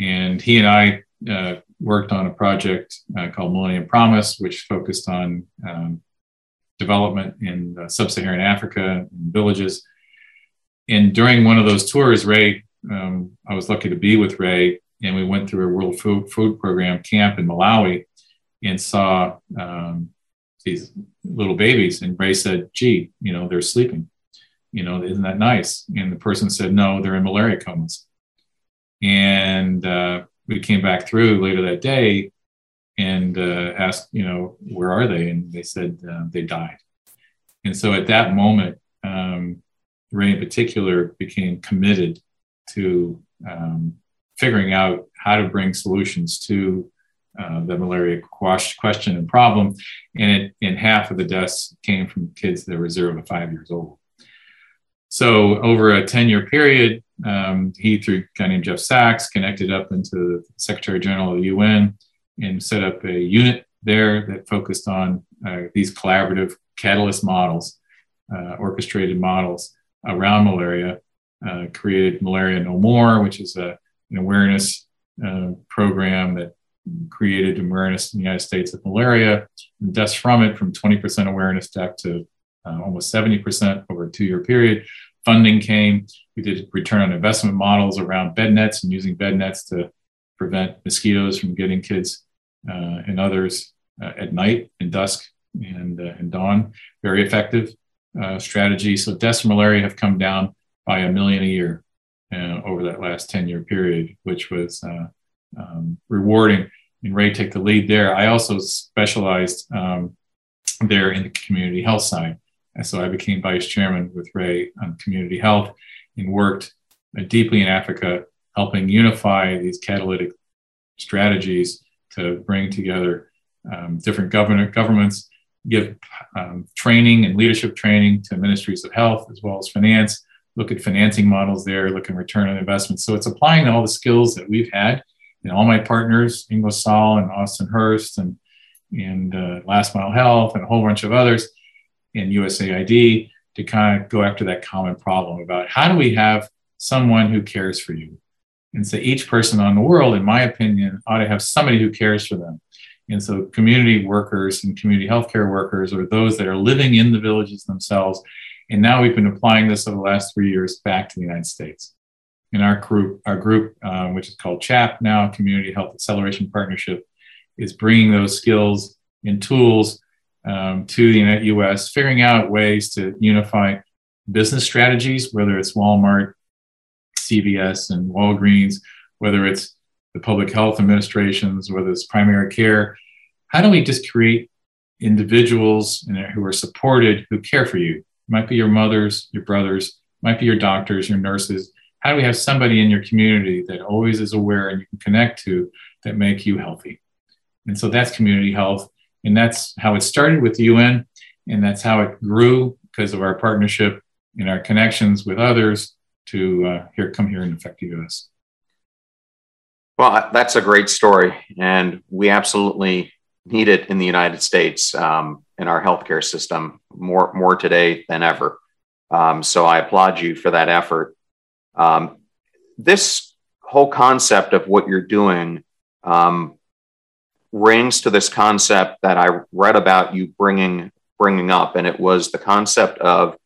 And he and I uh, worked on a project uh, called Millennium Promise, which focused on um, development in uh, sub Saharan Africa, and villages. And during one of those tours, Ray, um, I was lucky to be with Ray, and we went through a World Food, Food Program camp in Malawi and saw um, these little babies. And Ray said, gee, you know, they're sleeping. You know, isn't that nice? And the person said, no, they're in malaria comas. And uh, we came back through later that day and uh, asked, you know, where are they? And they said uh, they died. And so at that moment, um, Ray in particular became committed to um, figuring out how to bring solutions to uh, the malaria question and problem. And, it, and half of the deaths came from kids that were zero to five years old. So over a 10 year period, um, he, through a guy named Jeff Sachs, connected up into the Secretary General of the UN and set up a unit there that focused on uh, these collaborative catalyst models, uh, orchestrated models around malaria, uh, created Malaria No More, which is a, an awareness uh, program that created awareness in the United States of malaria and deaths from it from 20% awareness back to uh, almost 70% over a two year period. Funding came. We did return on investment models around bed nets and using bed nets to prevent mosquitoes from getting kids uh, and others uh, at night and dusk and, uh, and dawn. Very effective uh, strategy. So deaths from malaria have come down by a million a year uh, over that last 10 year period, which was um, rewarding. And Ray took the lead there. I also specialized um, there in the community health side. And so I became vice chairman with Ray on community health and worked uh, deeply in Africa, helping unify these catalytic strategies to bring together um, different government governments, give um, training and leadership training to ministries of health as well as finance, look at financing models there, look at return on investment. So it's applying all the skills that we've had and all my partners, Ingersoll and Austin Hearst and, and uh, Last Mile Health and a whole bunch of others and USAID to kind of go after that common problem about how do we have someone who cares for you? And so each person on the world, in my opinion, ought to have somebody who cares for them. And so community workers and community healthcare workers are those that are living in the villages themselves. And now we've been applying this over the last three years back to the United States in our group, our group, um, which is called CHAP now, Community Health Acceleration Partnership, is bringing those skills and tools um, to the U.S., figuring out ways to unify business strategies, whether it's Walmart, CVS, and Walgreens, whether it's the public health administrations, whether it's primary care. How do we just create individuals who are supported, who care for you? It might be your mothers, your brothers, might be your doctors, your nurses, how do we have somebody in your community that always is aware and you can connect to that make you healthy? And so that's community health. And that's how it started with the UN. And that's how it grew because of our partnership and our connections with others to uh, here come here and effective US. Well, that's a great story. And we absolutely need it in the United States um, in our healthcare system more, more today than ever. Um, so I applaud you for that effort. Um, this whole concept of what you're doing um, rings to this concept that I read about you bringing bringing up, and it was the concept of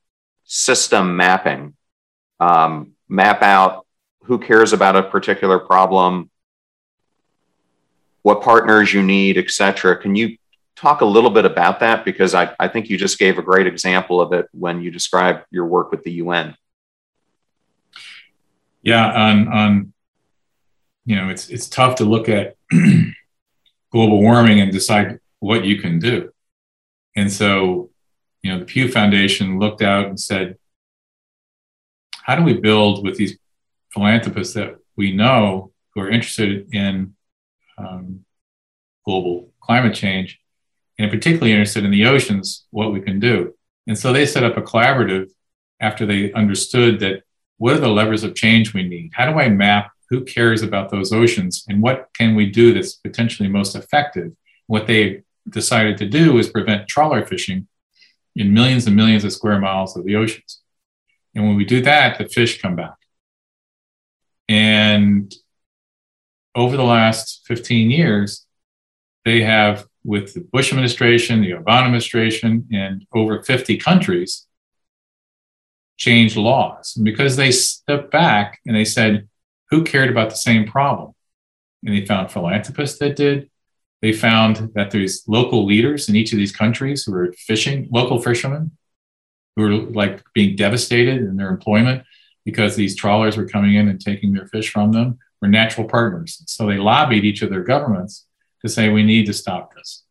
system mapping. Um, map out who cares about a particular problem, what partners you need, etc. Can you talk a little bit about that? Because I, I think you just gave a great example of it when you described your work with the UN yeah, on on you know, it's it's tough to look at global warming and decide what you can do. And so you know, the Pew Foundation looked out and said, how do we build with these philanthropists that we know who are interested in um, global climate change and particularly interested in the oceans, what we can do. And so they set up a collaborative after they understood that what are the levers of change we need? How do I map who cares about those oceans and what can we do that's potentially most effective? What they decided to do is prevent trawler fishing in millions and millions of square miles of the oceans. And when we do that, the fish come back. And over the last 15 years, they have, with the Bush administration, the Obama administration, and over 50 countries, changed laws. And because they stepped back and they said, who cared about the same problem? And they found philanthropists that did. They found that there's local leaders in each of these countries who are fishing, local fishermen who are like being devastated in their employment because these trawlers were coming in and taking their fish from them were natural partners. So they lobbied each of their governments to say, we need to stop this.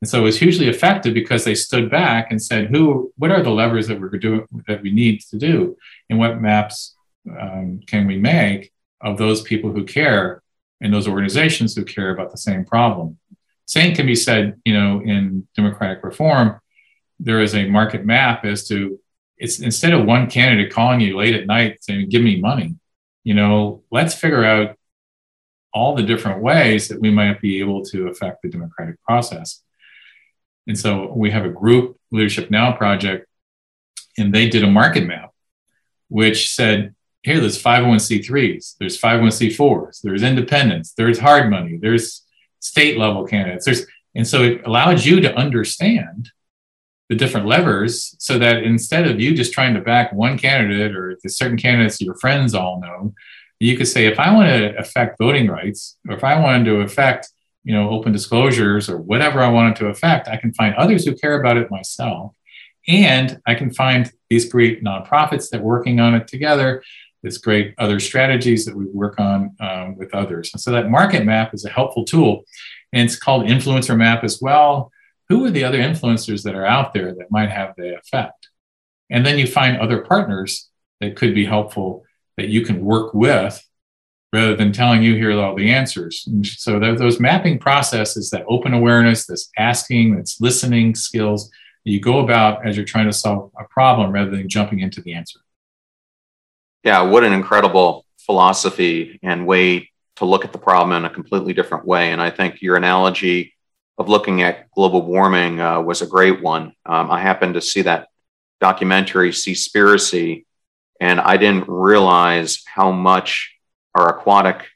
And so it was hugely effective because they stood back and said, who, what are the levers that we're doing that we need to do? And what maps um, can we make of those people who care and those organizations who care about the same problem? Same can be said, you know, in democratic reform, there is a market map as to it's instead of one candidate calling you late at night saying, give me money, you know, let's figure out all the different ways that we might be able to affect the democratic process. And so we have a group, Leadership Now project, and they did a market map, which said, here, there's 501c3s, there's 501c4s, there's independents, there's hard money, there's state level candidates. There's, and so it allows you to understand the different levers so that instead of you just trying to back one candidate or the certain candidates your friends all know, you could say, if I want to affect voting rights, or if I wanted to affect, you know, open disclosures or whatever I wanted to affect, I can find others who care about it myself. And I can find these great nonprofits that are working on it together. There's great other strategies that we work on um, with others. And so that market map is a helpful tool. And it's called influencer map as well who are the other influencers that are out there that might have the effect? And then you find other partners that could be helpful that you can work with rather than telling you here are all the answers. And so those mapping processes, that open awareness, this asking, that's listening skills you go about as you're trying to solve a problem rather than jumping into the answer. Yeah, what an incredible philosophy and way to look at the problem in a completely different way. And I think your analogy of looking at global warming uh, was a great one. Um, I happened to see that documentary, Seaspiracy, and I didn't realize how much our aquatic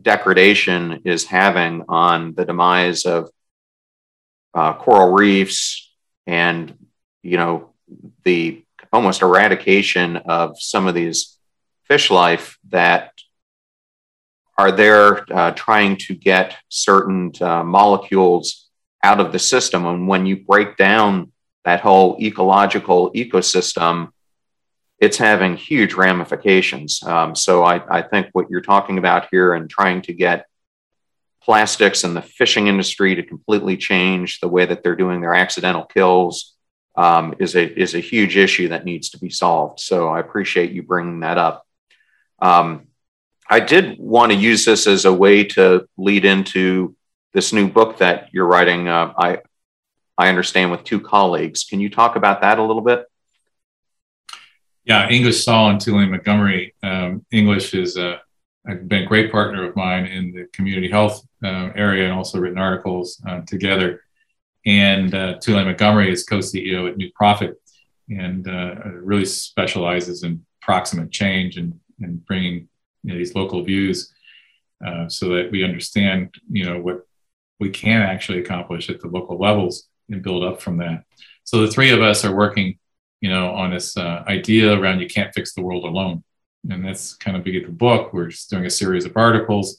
degradation is having on the demise of uh, coral reefs and, you know, the almost eradication of some of these fish life that are there uh, trying to get certain uh, molecules out of the system. And when you break down that whole ecological ecosystem, it's having huge ramifications. Um, so I, I, think what you're talking about here and trying to get plastics and the fishing industry to completely change the way that they're doing their accidental kills um, is a is a huge issue that needs to be solved. So I appreciate you bringing that up. Um, I did want to use this as a way to lead into this new book that you're writing. Uh, I I understand with two colleagues. Can you talk about that a little bit? Yeah, English Saul and Tulaine Montgomery. Um, English is a, been a great partner of mine in the community health uh, area and also written articles uh, together. And uh, Tulaine Montgomery is co-CEO at New Profit and uh, really specializes in proximate change and, and bringing you know, these local views uh, so that we understand, you know, what we can actually accomplish at the local levels and build up from that. So the three of us are working, you know, on this uh, idea around you can't fix the world alone. And that's kind of big the book. We're just doing a series of articles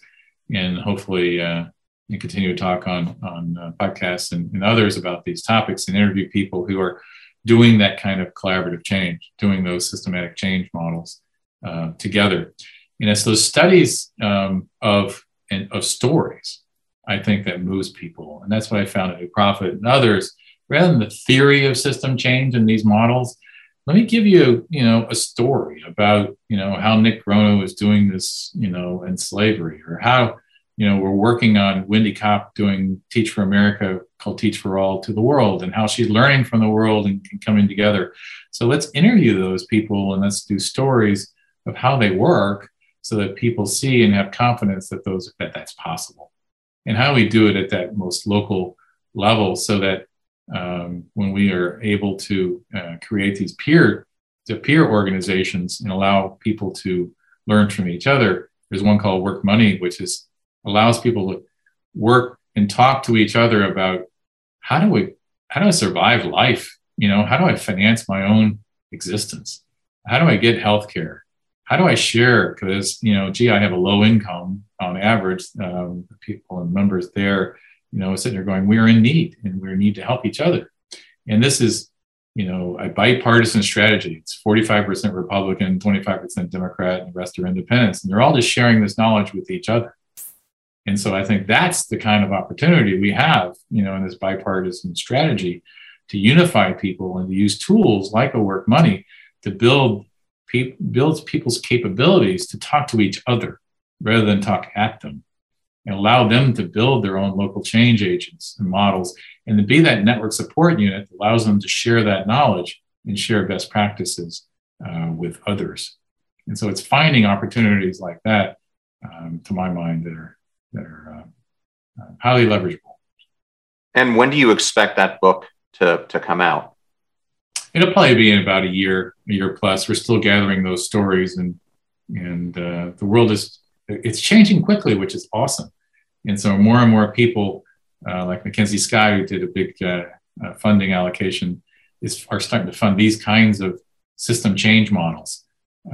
and hopefully uh, and continue to talk on, on uh, podcasts and, and others about these topics and interview people who are doing that kind of collaborative change, doing those systematic change models uh, together. And it's those studies um, of and of stories, I think, that moves people, and that's what I found at New Profit and others rather than the theory of system change in these models, let me give you, you know, a story about, you know, how Nick Grono is doing this, you know, in slavery, or how, you know, we're working on Wendy Kopp doing Teach for America called Teach for All to the World, and how she's learning from the world and, and coming together. So let's interview those people and let's do stories of how they work so that people see and have confidence that those that that's possible. And how we do it at that most local level so that um, when we are able to uh, create these peer to peer organizations and allow people to learn from each other there's one called work money which is allows people to work and talk to each other about how do we how do i survive life? You know how do i finance my own existence? How do i get health care how do I share? Because you know, gee, I have a low income on average. Um, people and members there, you know, sitting there going, "We are in need, and we need to help each other." And this is, you know, a bipartisan strategy. It's 45% Republican, 25% Democrat, and the rest are independents, and they're all just sharing this knowledge with each other. And so I think that's the kind of opportunity we have, you know, in this bipartisan strategy to unify people and to use tools like a work money to build pe- builds people's capabilities to talk to each other rather than talk at them and allow them to build their own local change agents and models and to be that network support unit that allows them to share that knowledge and share best practices uh, with others. And so it's finding opportunities like that, um, to my mind, that are, that are uh, uh, highly leverageable. And when do you expect that book to, to come out? It'll probably be in about a year, a year plus. We're still gathering those stories, and and uh, the world is it's changing quickly, which is awesome. And so more and more people, uh, like MacKenzie Scott, who did a big uh, uh, funding allocation, is are starting to fund these kinds of system change models,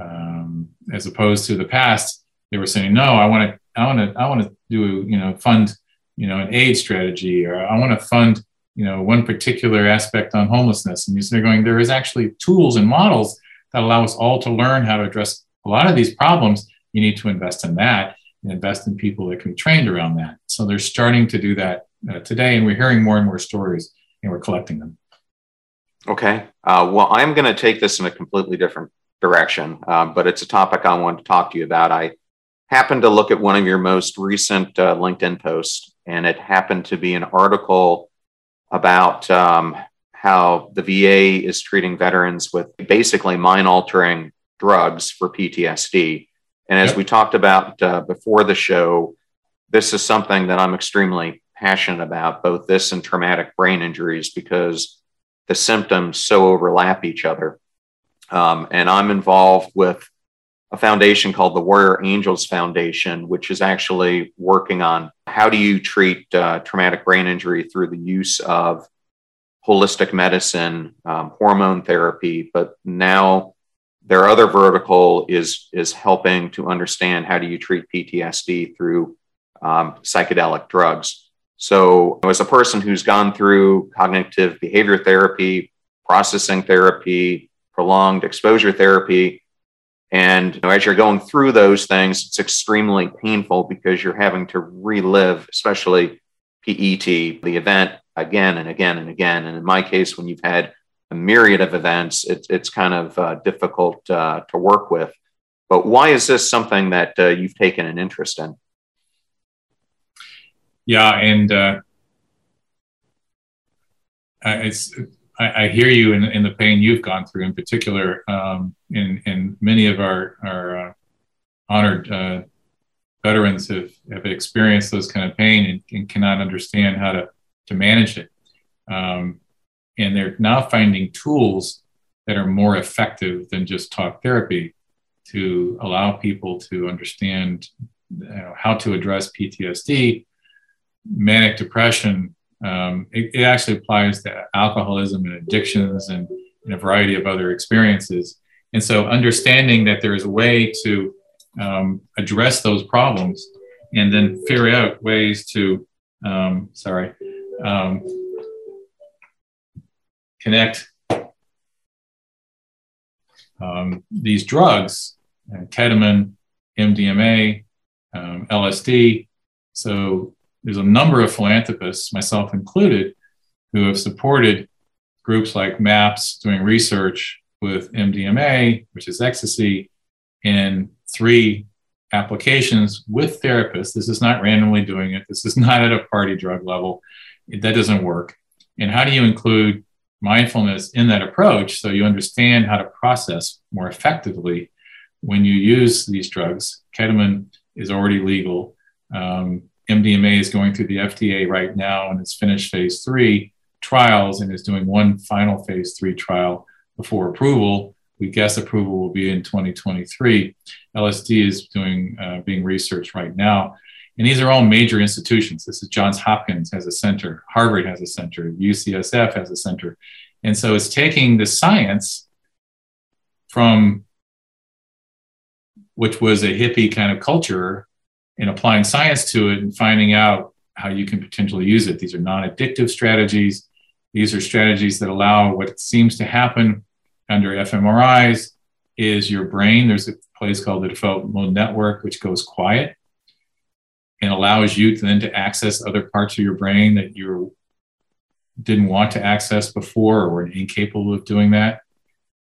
um, as opposed to the past. They were saying, no, I want to, I want to, I want to do, you know, fund, you know, an aid strategy, or I want to fund you know one particular aspect on homelessness. And you're going there is actually tools and models that allow us all to learn how to address a lot of these problems. You need to invest in that and invest in people that can be trained around that. So they're starting to do that uh, today and we're hearing more and more stories and we're collecting them. Okay. Uh, well i'm going to take this in a completely different direction uh, but it's a topic i want to talk to you about. I happened to look at one of your most recent uh, linkedin posts and it happened to be an article about um, how the VA is treating veterans with basically mind altering drugs for PTSD. And as yep. we talked about uh, before the show, this is something that I'm extremely passionate about, both this and traumatic brain injuries, because the symptoms so overlap each other. Um, and I'm involved with a foundation called the Warrior Angels Foundation, which is actually working on how do you treat uh, traumatic brain injury through the use of holistic medicine, um, hormone therapy, but now their other vertical is is helping to understand how do you treat PTSD through um, psychedelic drugs. So, as a person who's gone through cognitive behavior therapy, processing therapy, prolonged exposure therapy, and you know, as you're going through those things, it's extremely painful because you're having to relive, especially PET, the event again and again and again. And in my case, when you've had a myriad of events, it, it's kind of uh, difficult uh, to work with. But why is this something that uh, you've taken an interest in? Yeah, and uh, it's I, I hear you in, in, the pain you've gone through, in particular, um, in, in many of our, our uh, honored uh, veterans have, have experienced those kind of pain and, and cannot understand how to, to manage it. Um, and they're now finding tools that are more effective than just talk therapy to allow people to understand you know, how to address PTSD, manic depression, um, it, it, actually applies to alcoholism and addictions and, and, a variety of other experiences. And so, understanding that there is a way to um, address those problems and then figure out ways to, um, sorry, um, connect um, these drugs, uh, ketamine, MDMA, um, LSD. So there's a number of philanthropists, myself included, who have supported groups like MAPS doing research with MDMA, which is ecstasy, in three applications with therapists. This is not randomly doing it. This is not at a party drug level. That doesn't work. And how do you include mindfulness in that approach so you understand how to process more effectively when you use these drugs? Ketamine is already legal. Um, MDMA is going through the FDA right now and it's finished phase three trials and is doing one final phase three trial before approval. We guess approval will be in 2023. LSD is doing uh, being researched right now, and these are all major institutions. This is Johns Hopkins has a center, Harvard has a center, UCSF has a center, and so it's taking the science from which was a hippie kind of culture and applying science to it and finding out how you can potentially use it. These are non-addictive strategies. These are strategies that allow what seems to happen under fMRIs is your brain. There's a place called the default mode network, which goes quiet and allows you to then to access other parts of your brain that you didn't want to access before or were incapable of doing that.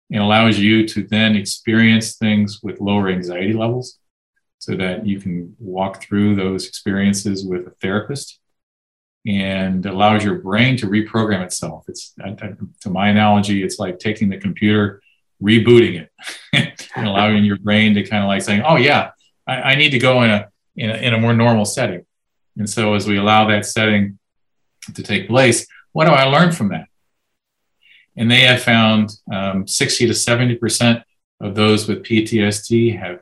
It allows you to then experience things with lower anxiety levels so that you can walk through those experiences with a therapist and allows your brain to reprogram itself. It's to my analogy, it's like taking the computer, rebooting it, and allowing your brain to kind of like saying, "Oh yeah, I, I need to go in a, in a in a more normal setting." And so, as we allow that setting to take place, what do I learn from that? And they have found um, 60 to 70 percent of those with PTSD have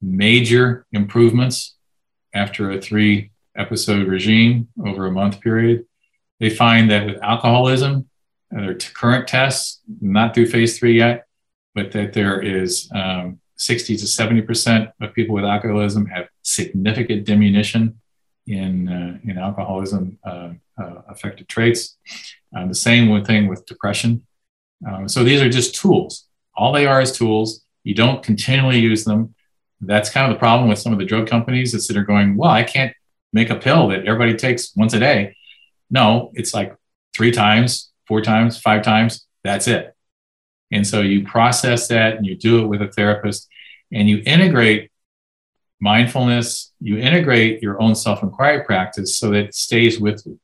major improvements after a three episode regime over a month period. They find that with alcoholism, their current tests, not through phase three yet, but that there is um, 60 to 70% of people with alcoholism have significant diminution in, uh, in alcoholism uh, uh affected traits. Uh, the same thing with depression. Um, so these are just tools. All they are is tools. You don't continually use them. That's kind of the problem with some of the drug companies is that are going, well, I can't make a pill that everybody takes once a day. No, it's like three times, four times, five times. That's it. And so you process that and you do it with a therapist and you integrate mindfulness, you integrate your own self inquiry practice so that it stays with you.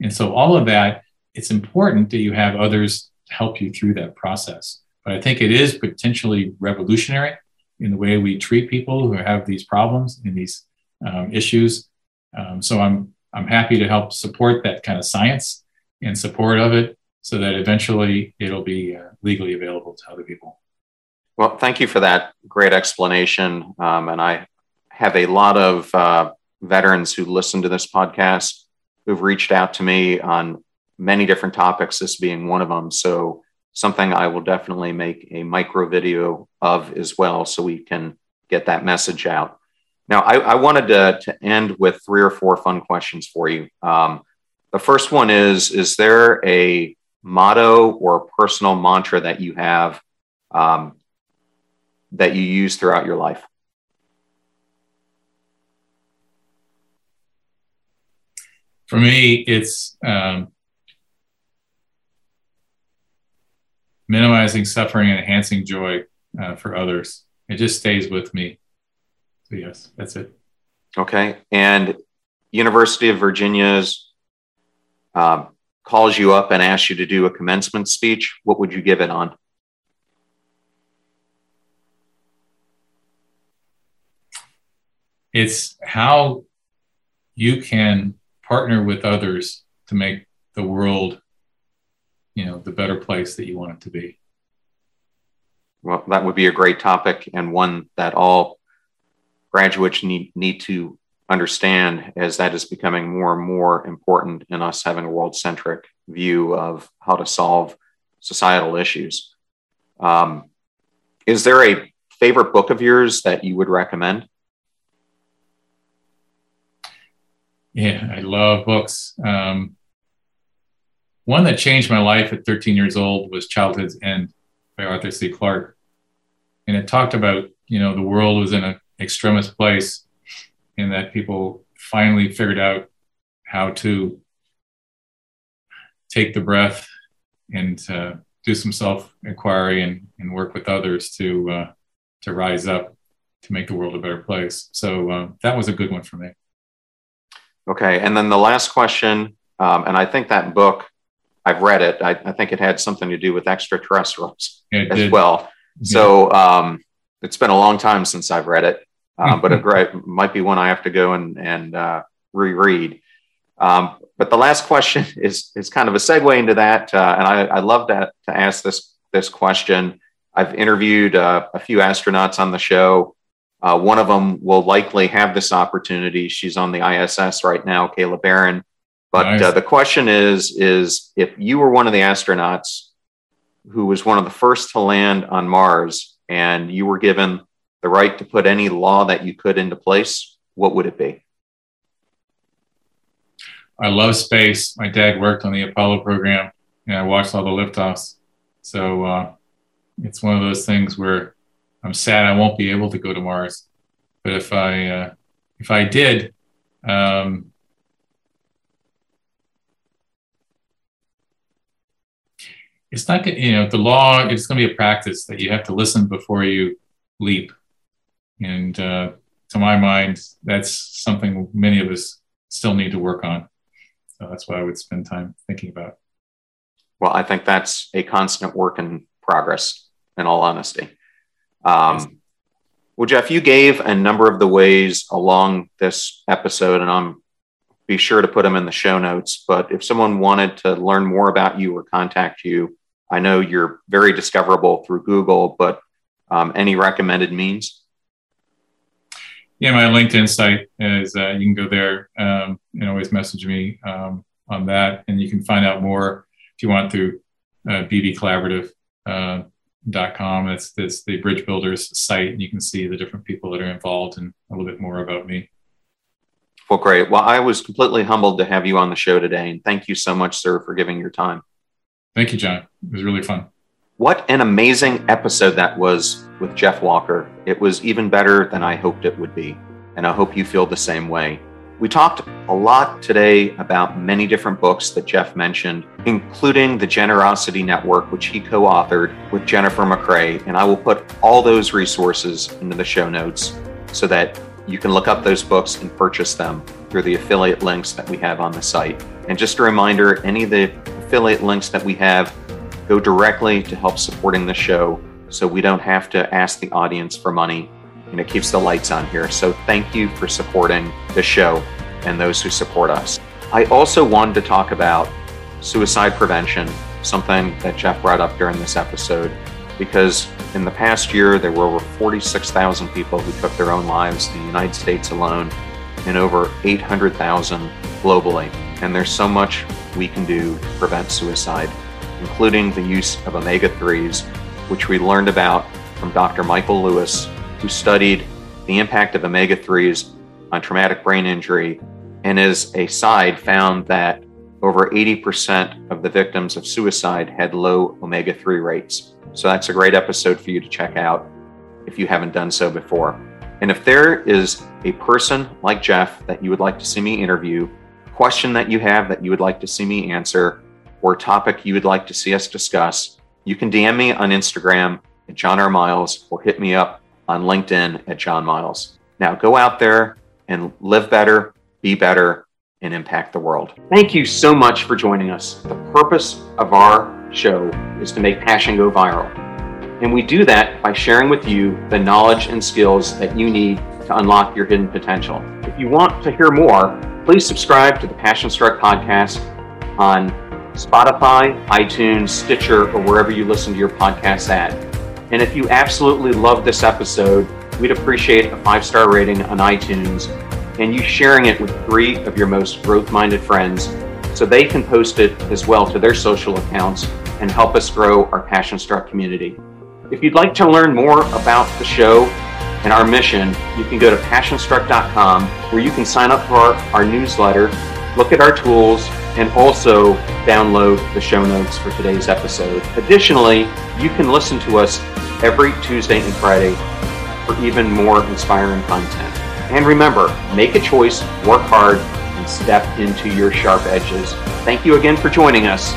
And so all of that, it's important that you have others help you through that process. But I think it is potentially revolutionary in the way we treat people who have these problems and these um, issues. Um, so I'm I'm happy to help support that kind of science and support of it, so that eventually it'll be uh, legally available to other people. Well, thank you for that great explanation. Um, and I have a lot of uh, veterans who listen to this podcast who've reached out to me on many different topics, this being one of them. So, something I will definitely make a micro video of as well so we can get that message out. Now, I, I wanted to, to, end with three or four fun questions for you. Um, the first one is Is there a motto or personal mantra that you have um, that you use throughout your life? For me, it's um, minimizing suffering and enhancing joy uh, for others. It just stays with me so yes, that's it. Okay. And University of Virginia's um, calls you up and asks you to do a commencement speech. What would you give it on? It's how you can partner with others to make the world, you know, the better place that you want it to be. Well, that would be a great topic and one that all graduates need, need to understand as that is becoming more and more important in us having a world centric view of how to solve societal issues. Um, is there a favorite book of yours that you would recommend? Yeah, I love books. Um, one that changed my life at 13 years old was Childhood's End by Arthur C. Clarke. And it talked about, you know, the world was in an extremist place and that people finally figured out how to take the breath and uh, do some self inquiry and, and work with others to uh, to rise up to make the world a better place. So uh, that was a good one for me. Okay, and then the last question, um, and I think that book, I've read it. I, I, think it had something to do with extraterrestrials as did. well. Yeah. So um, it's been a long time since I've read it, uh, but it might be one I have to go and and uh, reread. Um, but the last question is is kind of a segue into that, uh, and I, I love to, to ask this this question. I've interviewed uh, a few astronauts on the show. Uh, one of them will likely have this opportunity. She's on the ISS right now, Kayla Barron. But nice. Uh, the question is: is if you were one of the astronauts who was one of the first to land on Mars, and you were given the right to put any law that you could into place, what would it be? I love space. My dad worked on the Apollo program, and I watched all the liftoffs. So uh, it's one of those things where I'm sad I won't be able to go to Mars. But if I uh, if I did, um, it's not you know the law. It's going to be a practice that you have to listen before you leap, and uh, to my mind, that's something many of us still need to work on. So that's what I would spend time thinking about. Well, I think that's a constant work in progress, in all honesty. Um, yes. Well, Jeff, you gave a number of the ways along this episode, and I'm be sure to put them in the show notes. But if someone wanted to learn more about you or contact you, I know you're very discoverable through Google, but um, any recommended means? yeah, my LinkedIn site is uh, you can go there um, and always message me um, on that, and you can find out more if you want through uh, bbcollaborative.com. Uh, it's, it's the Bridge Builders site, and you can see the different people that are involved and a little bit more about me. Well, great. Well, I was completely humbled to have you on the show today, and thank you so much, sir, for giving your time. Thank you, John. It was really fun. What an amazing episode that was with Jeff Walker. It was even better than I hoped it would be, and I hope you feel the same way. We talked a lot today about many different books that Jeff mentioned, including The Generosity Network, which he co authored with Jennifer McCrea. And I will put all those resources into the show notes so that you can look up those books and purchase them through the affiliate links that we have on the site. And just a reminder any of the affiliate links that we have go directly to help supporting the show so we don't have to ask the audience for money and it keeps the lights on here. So thank you for supporting the show and those who support us. I also wanted to talk about suicide prevention, something that Jeff brought up during this episode, because in the past year, there were over 46,000 people who took their own lives in the United States alone and over 800,000 globally. And there's so much we can do to prevent suicide including the use of omega 3s, which we learned about from Dr. Michael Lewis, who studied the impact of omega 3s on traumatic brain injury, and as a side, found that over 80% of the victims of suicide had low omega 3 rates. So that's a great episode for you to check out if you haven't done so before. And if there is a person like Jeff that you would like to see me interview, question that you have that you would like to see me answer, or topic you would like to see us discuss, you can DM me on Instagram at John R. Miles or hit me up on LinkedIn at John Miles. Now go out there and live better, be better, and impact the world. Thank you so much for joining us. The purpose of our show is to make passion go viral. And we do that by sharing with you the knowledge and skills that you need to unlock your hidden potential. If you want to hear more, please subscribe to the Passion Struck podcast on Spotify, iTunes, Stitcher, or wherever you listen to your podcasts at. And if you absolutely love this episode, we'd appreciate a five star rating on iTunes and you sharing it with three of your most growth minded friends so they can post it as well to their social accounts and help us grow our Passion Struck community. If you'd like to learn more about the show and our mission, you can go to passionstruck.com where you can sign up for our, our newsletter, look at our tools, and also download the show notes for today's episode. Additionally, you can listen to us every Tuesday and Friday for even more inspiring content. And remember, make a choice, work hard, and step into your sharp edges. Thank you again for joining us.